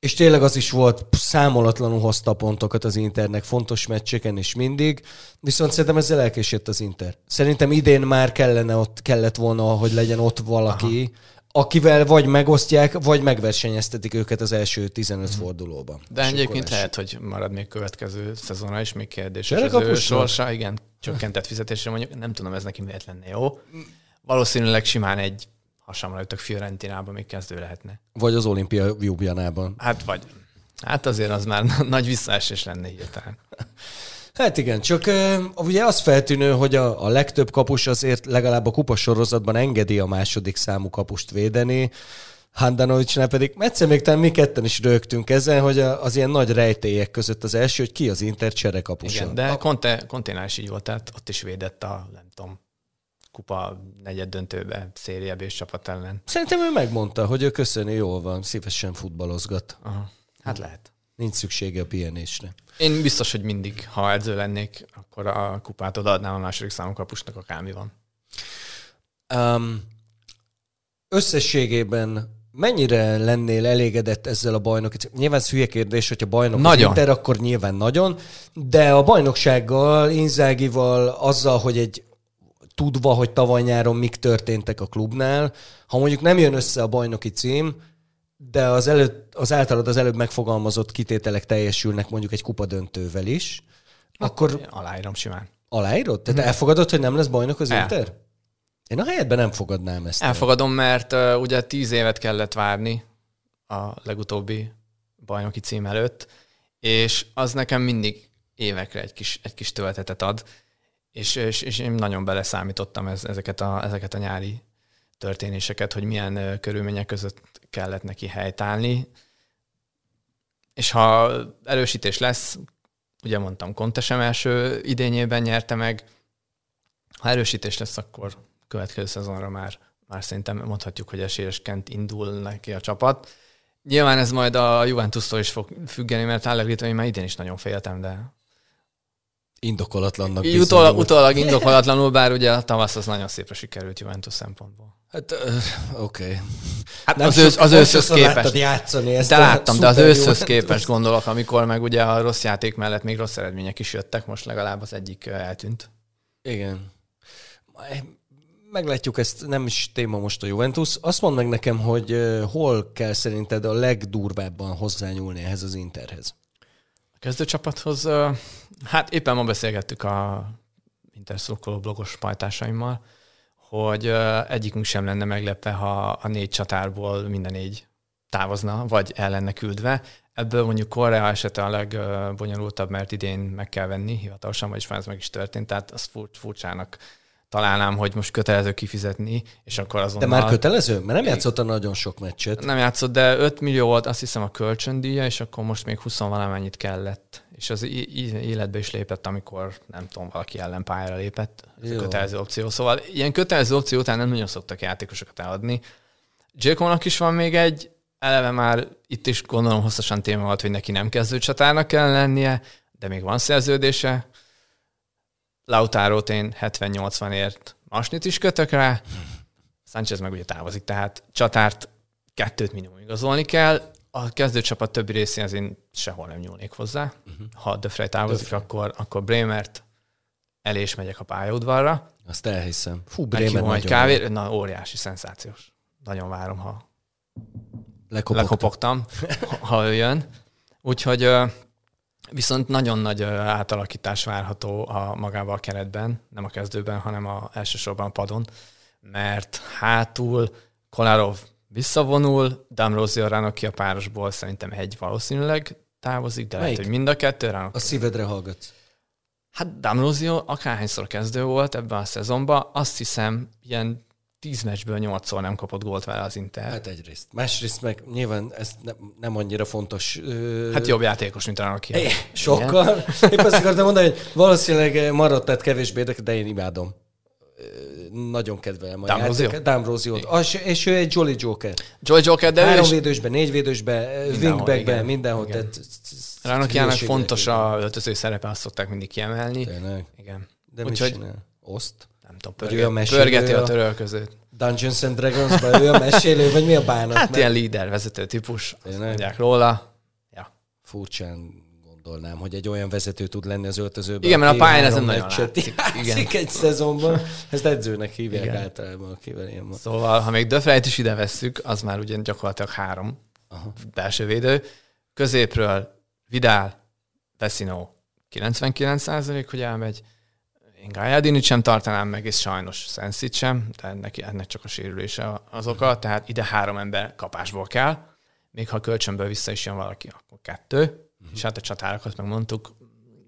és tényleg az is volt, számolatlanul hozta pontokat az Internek, fontos meccseken is mindig, viszont szerintem ezzel elkésett az Inter. Szerintem idén már kellene ott, kellett volna, hogy legyen ott valaki, Aha akivel vagy megosztják, vagy megversenyeztetik őket az első 15 mm. fordulóban. De egyébként lehet, hogy marad még következő szezonra is, még kérdés. És az ő sorsa, igen, csökkentett fizetésre mondjuk, nem tudom, ez neki miért lenne jó. Valószínűleg simán egy hasamra ütök Fiorentinában még kezdő lehetne. Vagy az olimpia Jubjanában. Hát vagy. Hát azért az már nagy visszaesés lenne hirtelen. Hát igen, csak ugye az feltűnő, hogy a, a legtöbb kapus azért legalább a kupasorozatban engedi a második számú kapust védeni, Handanovicsnál pedig egyszer még talán mi ketten is rögtünk ezen, hogy az ilyen nagy rejtélyek között az első, hogy ki az Inter cserekapusa. Igen, de a... Conte, Conténál is így volt, tehát ott is védett a, nem tudom, kupa negyed döntőbe szériebb és csapat ellen. Szerintem ő megmondta, hogy ő köszöni jól van, szívesen futballozgat. Aha. Hát lehet. Nincs szüksége a pihenésre. Én biztos, hogy mindig, ha edző lennék, akkor a kupát odaadnám a második számú kapusnak, akármi van. Um, összességében mennyire lennél elégedett ezzel a bajnok? Nyilván ez hülye kérdés, hogyha bajnok Nagyon. az Inter, akkor nyilván nagyon, de a bajnoksággal, Inzágival, azzal, hogy egy tudva, hogy tavaly nyáron mik történtek a klubnál, ha mondjuk nem jön össze a bajnoki cím, de az, előtt, az általad az előbb megfogalmazott kitételek teljesülnek mondjuk egy kupa döntővel is, akkor aláírom simán. aláírod? Tehát elfogadod, hogy nem lesz bajnok az El. Inter? Én a helyedben nem fogadnám ezt. el. Elfogadom, mert uh, ugye tíz évet kellett várni a legutóbbi bajnoki cím előtt, és az nekem mindig évekre egy kis, egy kis töltetet ad, és, és, és én nagyon beleszámítottam ez, ezeket, a, ezeket a nyári történéseket, hogy milyen körülmények között kellett neki helytállni. És ha erősítés lesz, ugye mondtam, Kontesem első idényében nyerte meg, ha erősítés lesz, akkor következő szezonra már, már szerintem mondhatjuk, hogy esélyesként indul neki a csapat. Nyilván ez majd a Juventus-tól is fog függeni, mert Allegri-től én már idén is nagyon féltem, de Indokolatlannak utólag, bizonyult. utólag indokolatlanul, bár ugye a tavasz az nagyon szépre sikerült Juventus szempontból. Hát, oké. Okay. Hát az, ősz, az őszhöz képest. játszani ezt De láttam, de az őszhöz képest gondolok, amikor meg ugye a rossz játék mellett még rossz eredmények is jöttek, most legalább az egyik eltűnt. Igen. Meglátjuk ezt, nem is téma most a Juventus. Azt mondd meg nekem, hogy hol kell szerinted a legdurvábban hozzányúlni ehhez az Interhez. A kezdőcsapathoz, hát éppen ma beszélgettük a Interszurkoló blogos pajtásaimmal, hogy egyikünk sem lenne meglepve, ha a négy csatárból minden négy távozna, vagy el lenne küldve. Ebből mondjuk Korea esete a legbonyolultabb, mert idén meg kell venni hivatalosan, vagyis már ez meg is történt, tehát az fur- furcsának találnám, hogy most kötelező kifizetni, és akkor De azonnal... már kötelező? Mert nem játszotta nagyon sok meccset. Nem játszott, de 5 millió volt azt hiszem a kölcsöndíja, és akkor most még 20 valamennyit kellett. És az életbe is lépett, amikor nem tudom, valaki ellen pályára lépett. Ez a kötelező opció. Szóval ilyen kötelező opció után nem nagyon szoktak játékosokat eladni. Jékonnak is van még egy, eleve már itt is gondolom hosszasan téma volt, hogy neki nem kezdő csatárnak kell lennie, de még van szerződése. Lautárót én 70-80ért masnit is kötök rá, Sánchez meg ugye távozik, tehát csatárt kettőt minimum igazolni kell. A kezdőcsapat többi részén én sehol nem nyúlnék hozzá. Uh-huh. Ha De Frey távozik, akkor, akkor Brémert el és megyek a pályaudvarra. Azt elhiszem. Fú, Bremen egy kávé. Na, óriási, szenzációs. Nagyon várom, ha lekopogta. lekopogtam, ha- ő jön. Úgyhogy viszont nagyon nagy átalakítás várható a magában a keretben, nem a kezdőben, hanem a, elsősorban a padon, mert hátul Kolarov visszavonul, Damrozio Ranoki a párosból szerintem egy valószínűleg távozik, de lehet, Melyik? hogy mind a kettő Ranoki. A szívedre hallgatsz. Hát Damrozio akárhányszor kezdő volt ebben a szezonban, azt hiszem ilyen 10 meccsből 8-szor nem kapott gólt vele az Inter. Hát, egyrészt. Másrészt meg nyilván ez nem, nem annyira fontos. ö, hát jobb játékos, mint Ranoki. É, Sokkal. Épp azt akartam mondani, hogy valószínűleg maradt, tehát kevésbé de én imádom. Nagyon kedvelem a. D'Ambrosio-t. Az- És ő egy Jolly Joker. Joy Joker, de Három is védősben, négy védősben, wingbackben, igen. mindenhol. Tehát, Ranokiának hülyeség fontos a öltöző szerepe, azt szokták mindig kiemelni. Tényleg. Igen. De mit csinál? Oszt? nem tudom, Vagy pörge, olyan mesélő pörgeti a a- törölközőt. Dungeons and Dragons-ban ő a mesélő, vagy mi a bánat? Hát ilyen líder, vezető típus, azt mondják róla. Ja. Furcsán gondolnám, hogy egy olyan vezető tud lenni az öltözőben. Igen, mert a pályán ez három nem nagyon látszik. játszik Igen. egy szezonban. Ezt edzőnek hívják Igen. általában, akivel én van. Szóval, ha még Döfrejt is ide vesszük, az már ugye gyakorlatilag három Aha. belső védő. Középről Vidal, Vecino 99% hogy elmegy. Én Gajadinit sem tartanám meg, és sajnos Szenszit sem, de ennek, ennek csak a sérülése az oka, tehát ide három ember kapásból kell. Még ha kölcsönből vissza is jön valaki, akkor kettő. És hát a csatárokat megmondtuk.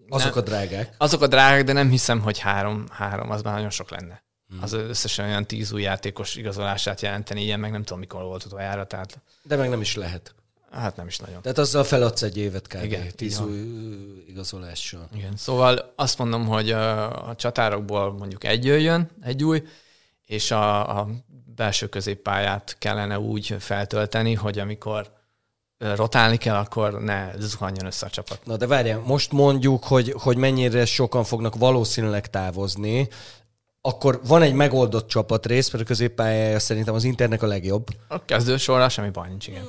Azok Nem- a drágák. Azok a drágák, de nem hiszem, hogy három, három az már nagyon sok lenne. Az összesen olyan tíz új játékos igazolását jelenteni, ilyen meg nem tudom, mikor volt utoljára, tehát De meg nem is lehet. hát nem is nagyon. Tehát azzal feladsz egy évet kb. Igen, Tíz új igazolással. Igen, szóval azt mondom, hogy a, a csatárokból mondjuk egy jöjjön, egy új, és a, a belső középpályát kellene úgy feltölteni, hogy amikor rotálni kell, akkor ne zuhanjon össze a csapat. Na de várjál, most mondjuk, hogy, hogy mennyire sokan fognak valószínűleg távozni, akkor van egy megoldott csapatrész, mert a középpályája szerintem az Internek a legjobb. A kezdősorra semmi baj nincs, igen.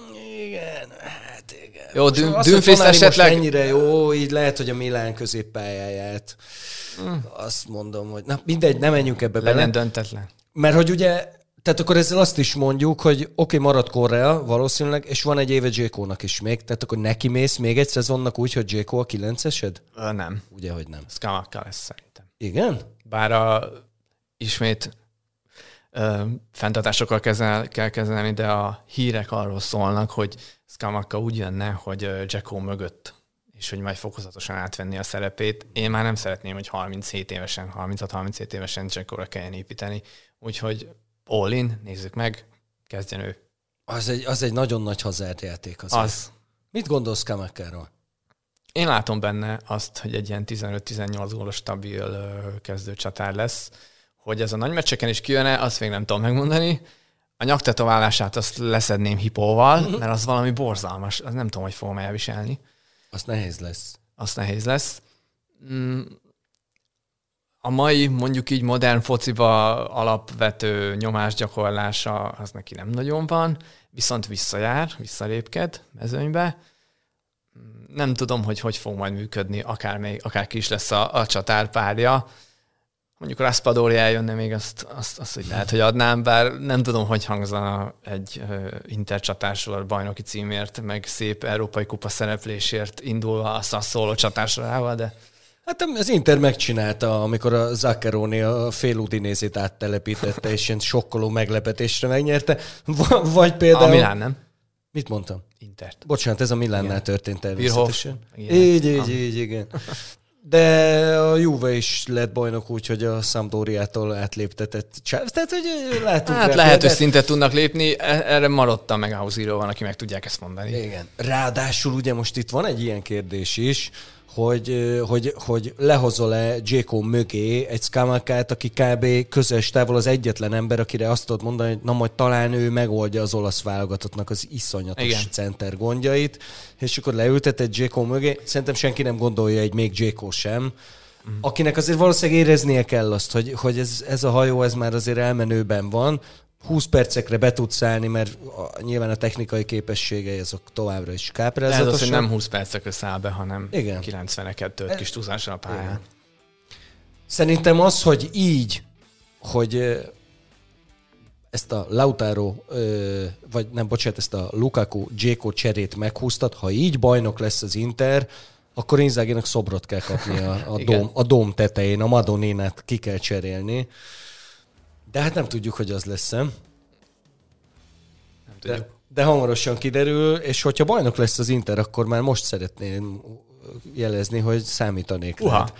Igen, hát igen. Jó, Dünfész esetleg... ennyire jó, így lehet, hogy a Milán középpályáját. Hmm. Azt mondom, hogy na mindegy, nem menjünk ebbe Legyen bele. döntetlen. Mert hogy ugye tehát akkor ezzel azt is mondjuk, hogy oké, okay, marad Korea valószínűleg, és van egy éve Jékónak is még, tehát akkor neki mész még egy szezonnak úgy, hogy Jékó a kilencesed? Ö, nem. Ugye, hogy nem. Skamakka lesz szerintem. Igen? Bár a, ismét ö, fenntartásokkal kezel, kell kezelni, de a hírek arról szólnak, hogy Skamakka úgy jönne, hogy Jacko mögött és hogy majd fokozatosan átvenni a szerepét. Én már nem szeretném, hogy 37 évesen, 36-37 évesen Jackóra kelljen építeni. Úgyhogy all in, nézzük meg, kezdjen ő. Az egy, az egy nagyon nagy hazárt játék azért. Az. Mit gondolsz Kamakáról? Én látom benne azt, hogy egy ilyen 15-18 gólos stabil kezdő csatár lesz. Hogy ez a nagy meccseken is kijön azt még nem tudom megmondani. A nyaktetoválását azt leszedném hipóval, mert az valami borzalmas. Az nem tudom, hogy fogom elviselni. Az nehéz lesz. Az nehéz lesz. A mai mondjuk így modern fociba alapvető nyomásgyakorlása az neki nem nagyon van, viszont visszajár, visszalépked mezőnybe. Nem tudom, hogy hogy fog majd működni, akár, még, akár ki is lesz a, a csatárpárja. Mondjuk Raspadori eljönne még, azt, azt, azt hogy lehet, hogy adnám, bár nem tudom, hogy hangzana egy intercsatásról bajnoki címért, meg szép európai kupa szereplésért indulva a Sassuolo csatásrával, de Hát az Inter megcsinálta, amikor a Zaccheroni a fél Udinézét áttelepítette, és ilyen sokkoló meglepetésre megnyerte. Vagy például... A Milán, nem? Mit mondtam? Intert. Bocsánat, ez a Milánnál történt természetesen. Így, így, így, igen. De a Juve is lett bajnok úgy, hogy a Sampdoriától átléptetett Tehát, hogy látunk Hát lehet, hogy szintet tudnak lépni, e- erre maradta meg a van, aki meg tudják ezt mondani. Igen. Ráadásul ugye most itt van egy ilyen kérdés is, hogy, hogy, hogy lehozol-e Jéko mögé egy Skamakát, aki kb. közös távol az egyetlen ember, akire azt tudod mondani, hogy na majd talán ő megoldja az olasz válogatottnak az iszonyatos Igen. center gondjait, és akkor leülteted Jéko mögé. Szerintem senki nem gondolja egy még Jéko sem, mm. akinek azért valószínűleg éreznie kell azt, hogy, hogy ez, ez a hajó ez már azért elmenőben van, 20 percekre be tudsz állni, mert a, nyilván a technikai képességei azok továbbra is káprázatosak. Lehet az, hogy nem 20 percekre száll be, hanem Igen. 90-eket tölt kis túlzással a pályán. Igen. Szerintem az, hogy így, hogy ezt a Lautaro, vagy nem, bocsánat, ezt a Lukaku Jéko cserét meghúztat, ha így bajnok lesz az Inter, akkor Inzáginak szobrot kell kapni a, a, dóm, a dóm tetején, a Madoninát ki kell cserélni. De hát nem tudjuk, hogy az lesz Nem tudjuk. De, de hamarosan kiderül, és hogyha bajnok lesz az Inter, akkor már most szeretném jelezni, hogy számítanék Uha.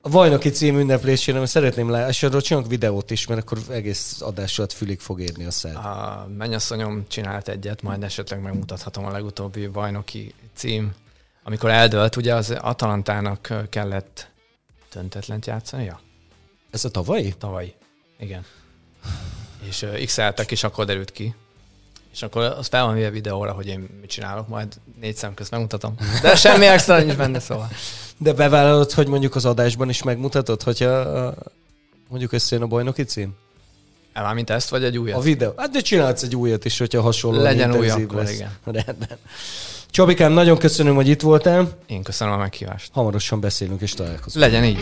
A bajnoki cím ünneplésére, mert szeretném látni, és arról csinálok videót is, mert akkor egész adás alatt fülig fog érni a szád. A mennyasszonyom csinált egyet, majd esetleg megmutathatom a legutóbbi bajnoki cím. Amikor eldölt, ugye az Atalantának kellett döntetlent játszania? Ez a tavalyi? Tavalyi, igen és uh, x és akkor derült ki. És akkor az fel van videóra, hogy én mit csinálok, majd négy szem közt megmutatom. De semmi extra nincs benne, szóval. De bevállalod, hogy mondjuk az adásban is megmutatod, hogyha mondjuk összejön a bajnoki cím? Már mint ezt, vagy egy újat? A videó. Hát de csinálsz egy újat is, hogyha hasonló. Legyen új akkor, lesz. igen. Rendben. Csabikám, nagyon köszönöm, hogy itt voltál. Én köszönöm a meghívást. Hamarosan beszélünk és találkozunk. Legyen így.